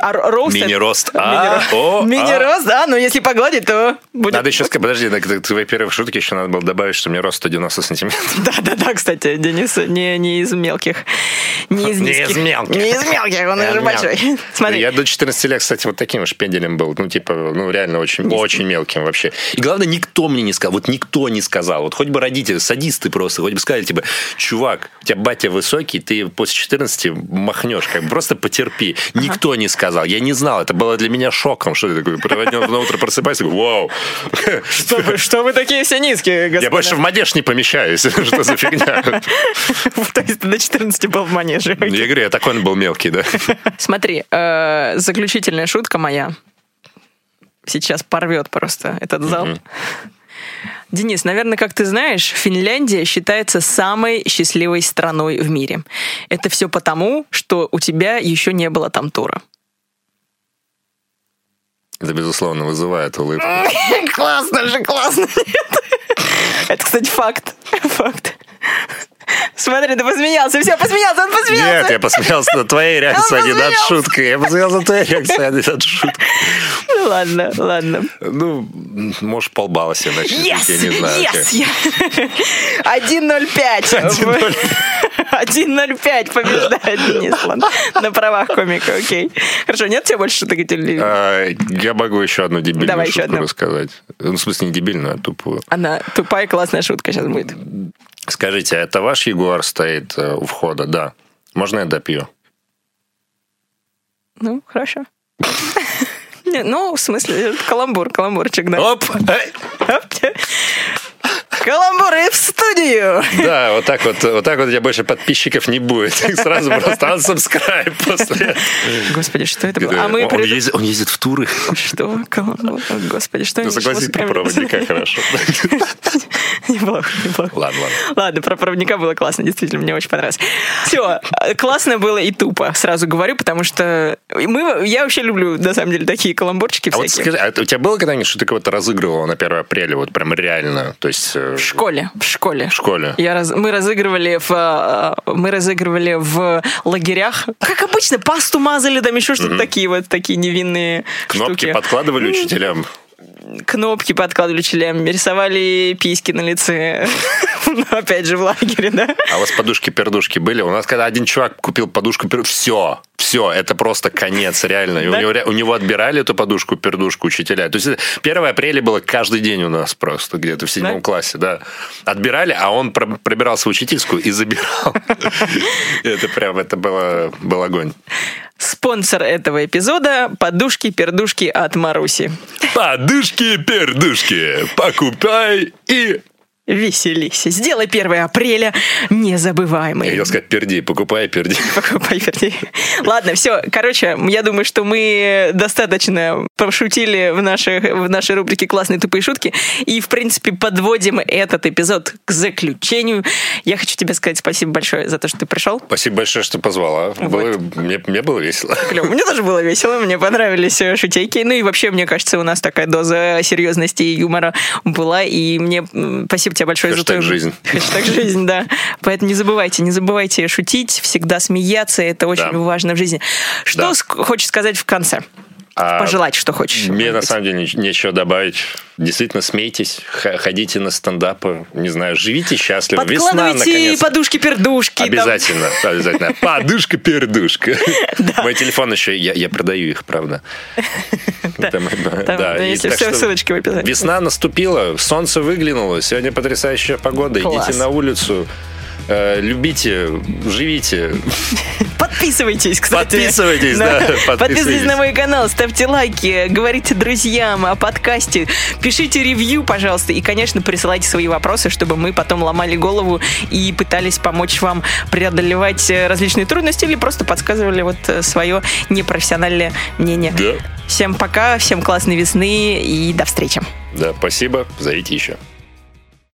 А ро- рост... это- Мини-рост. А, Мини-рост. а. Мини-рост, да, но если погладить, то будет... Надо еще сказать, подожди, к твоей первой шутке еще надо было добавить, что мне рост 190 сантиметров. Да-да-да, кстати, Денис не, не из мелких. Не из Не из мелких. Не из мелких, он Не уже большой. Смотри. Я до 14 лет, кстати, вот таким шпенделем был. Ну, типа, ну, реально очень, очень мелким вообще. И главное, никто мне не сказал. Вот никто не сказал. Вот хоть бы родители, садисты просто, хоть бы сказали, типа, чувак, у тебя батя высокий, ты после 14 махнешь, как бы просто потерпи. Никто не сказал. Я не знал. Это было для меня шоком. Что ты такой, проводил на утро просыпайся, такой, вау. Что вы, что вы такие все низкие, господа? Я больше в мадеш не помещаюсь. Что за фигня? То есть ты до 14 был в манеже. Я говорю, я такой он был мелкий, да. Смотри, э, заключительная шутка моя. Сейчас порвет просто этот зал. Денис, наверное, как ты знаешь, Финляндия считается самой счастливой страной в мире. Это все потому, что у тебя еще не было там тура. Это, безусловно, вызывает улыбку. Классно же, классно. Это, кстати, факт. Факт. Смотри, ты посмеялся, все, посмеялся, он посмеялся. Нет, я посмеялся на твоей реакции, а не над шуткой. Я посмеялся на твоей реакции, а не над шуткой. Ну ладно, ладно. Ну, можешь полбалла себе начать, Yes! я не знаю. Yes! я- 1.05. 1.05 побеждает Денис ладно. на правах комика, окей. Хорошо, нет тебе больше шуток или- А, Я могу еще одну дебильную Давай еще шутку одну. рассказать. Ну, в смысле, не дебильную, а тупую. Она тупая классная шутка сейчас будет. Скажите, а это ваш Ягуар стоит э, у входа? Да. Можно я допью? Ну, хорошо. Ну, в смысле, каламбур, каламбурчик, да. Оп! Эй! Оп. Каламбуры в студию! Да, вот так вот, вот так вот у тебя больше подписчиков не будет. Сразу просто unsubscribe после. Господи, что это было? А он, мы он пред- ездит, он ездит в туры. Что? Каламбур? Господи, что Ну, я согласись, про проводника хорошо. Неплохо, неплохо. Ладно, ладно. Ладно, про проводника было классно, действительно, мне очень понравилось. Все, классно было и тупо, сразу говорю, потому что мы, я вообще люблю, на самом деле, такие каламбурчики А вот всякие. скажи, а у тебя было когда-нибудь, что ты кого-то разыгрывала на 1 апреля, вот прям реально? То есть э, В школе, в школе. в школе? Я раз, мы разыгрывали в э, мы разыгрывали в лагерях, как обычно, пасту мазали, там еще что-то такие вот такие невинные Кнопки штуки. подкладывали учителям? Кнопки подкладывали учителям, рисовали письки на лице. Ну, опять же, в лагере, да? А у вас подушки-пердушки были? У нас когда один чувак купил подушку все, все, это просто конец, реально. И у, Да? него, ре- у него отбирали эту подушку-пердушку учителя. То есть это 1 апреля было каждый день у нас просто, где-то в седьмом Да? классе, да. Отбирали, а он про- пробирался в учительскую и забирал. Это прям, это было, был огонь. Спонсор этого эпизода – подушки-пердушки от Маруси. Подушки-пердушки, покупай и... Веселись. Сделай 1 апреля незабываемым. Я хотел сказать, перди, покупай, перди. Покупай, вернее. Ладно, все. Короче, я думаю, что мы достаточно пошутили в нашей, в нашей рубрике «Классные тупые шутки». И, в принципе, подводим этот эпизод к заключению. Я хочу тебе сказать спасибо большое за то, что ты пришел. Спасибо большое, что позвала. Было- мне, мне было весело. Клево. Мне тоже было весело, мне понравились э, шутейки. Ну и вообще, мне кажется, у нас такая доза серьезности и юмора была. И мне спасибо тебе большое Хэштег то... «Жизнь». Хэштег жизнь, да. Поэтому не забывайте, не забывайте шутить, всегда смеяться. Это очень Да. важно в жизни. Что Да. хочешь сказать в конце? А Пожелать, что хочешь. Мне на самом деле неч- нечего добавить. Действительно, смейтесь, ходите на стендапы, не знаю, живите счастливо. Весна, Подкладывайте наконец. подушки-пердушки. там. Обязательно, обязательно. Подушка-пердушка. Мой телефон еще, я, продаю их, правда. Если все, ссылочки в описании. Весна наступила, солнце выглянуло, сегодня потрясающая погода. Идите на улицу, э, любите, живите. Подписывайтесь, кстати. Подписывайтесь, да, Подписывайтесь подписывайтесь. на мой канал, ставьте лайки, говорите друзьям о подкасте, пишите ревью, пожалуйста, и, конечно, присылайте свои вопросы, чтобы мы потом ломали голову и пытались помочь вам преодолевать э, различные трудности или просто подсказывали вот свое непрофессиональное мнение. Да. Всем пока, всем классной весны и до встречи. Да, спасибо, зовите еще.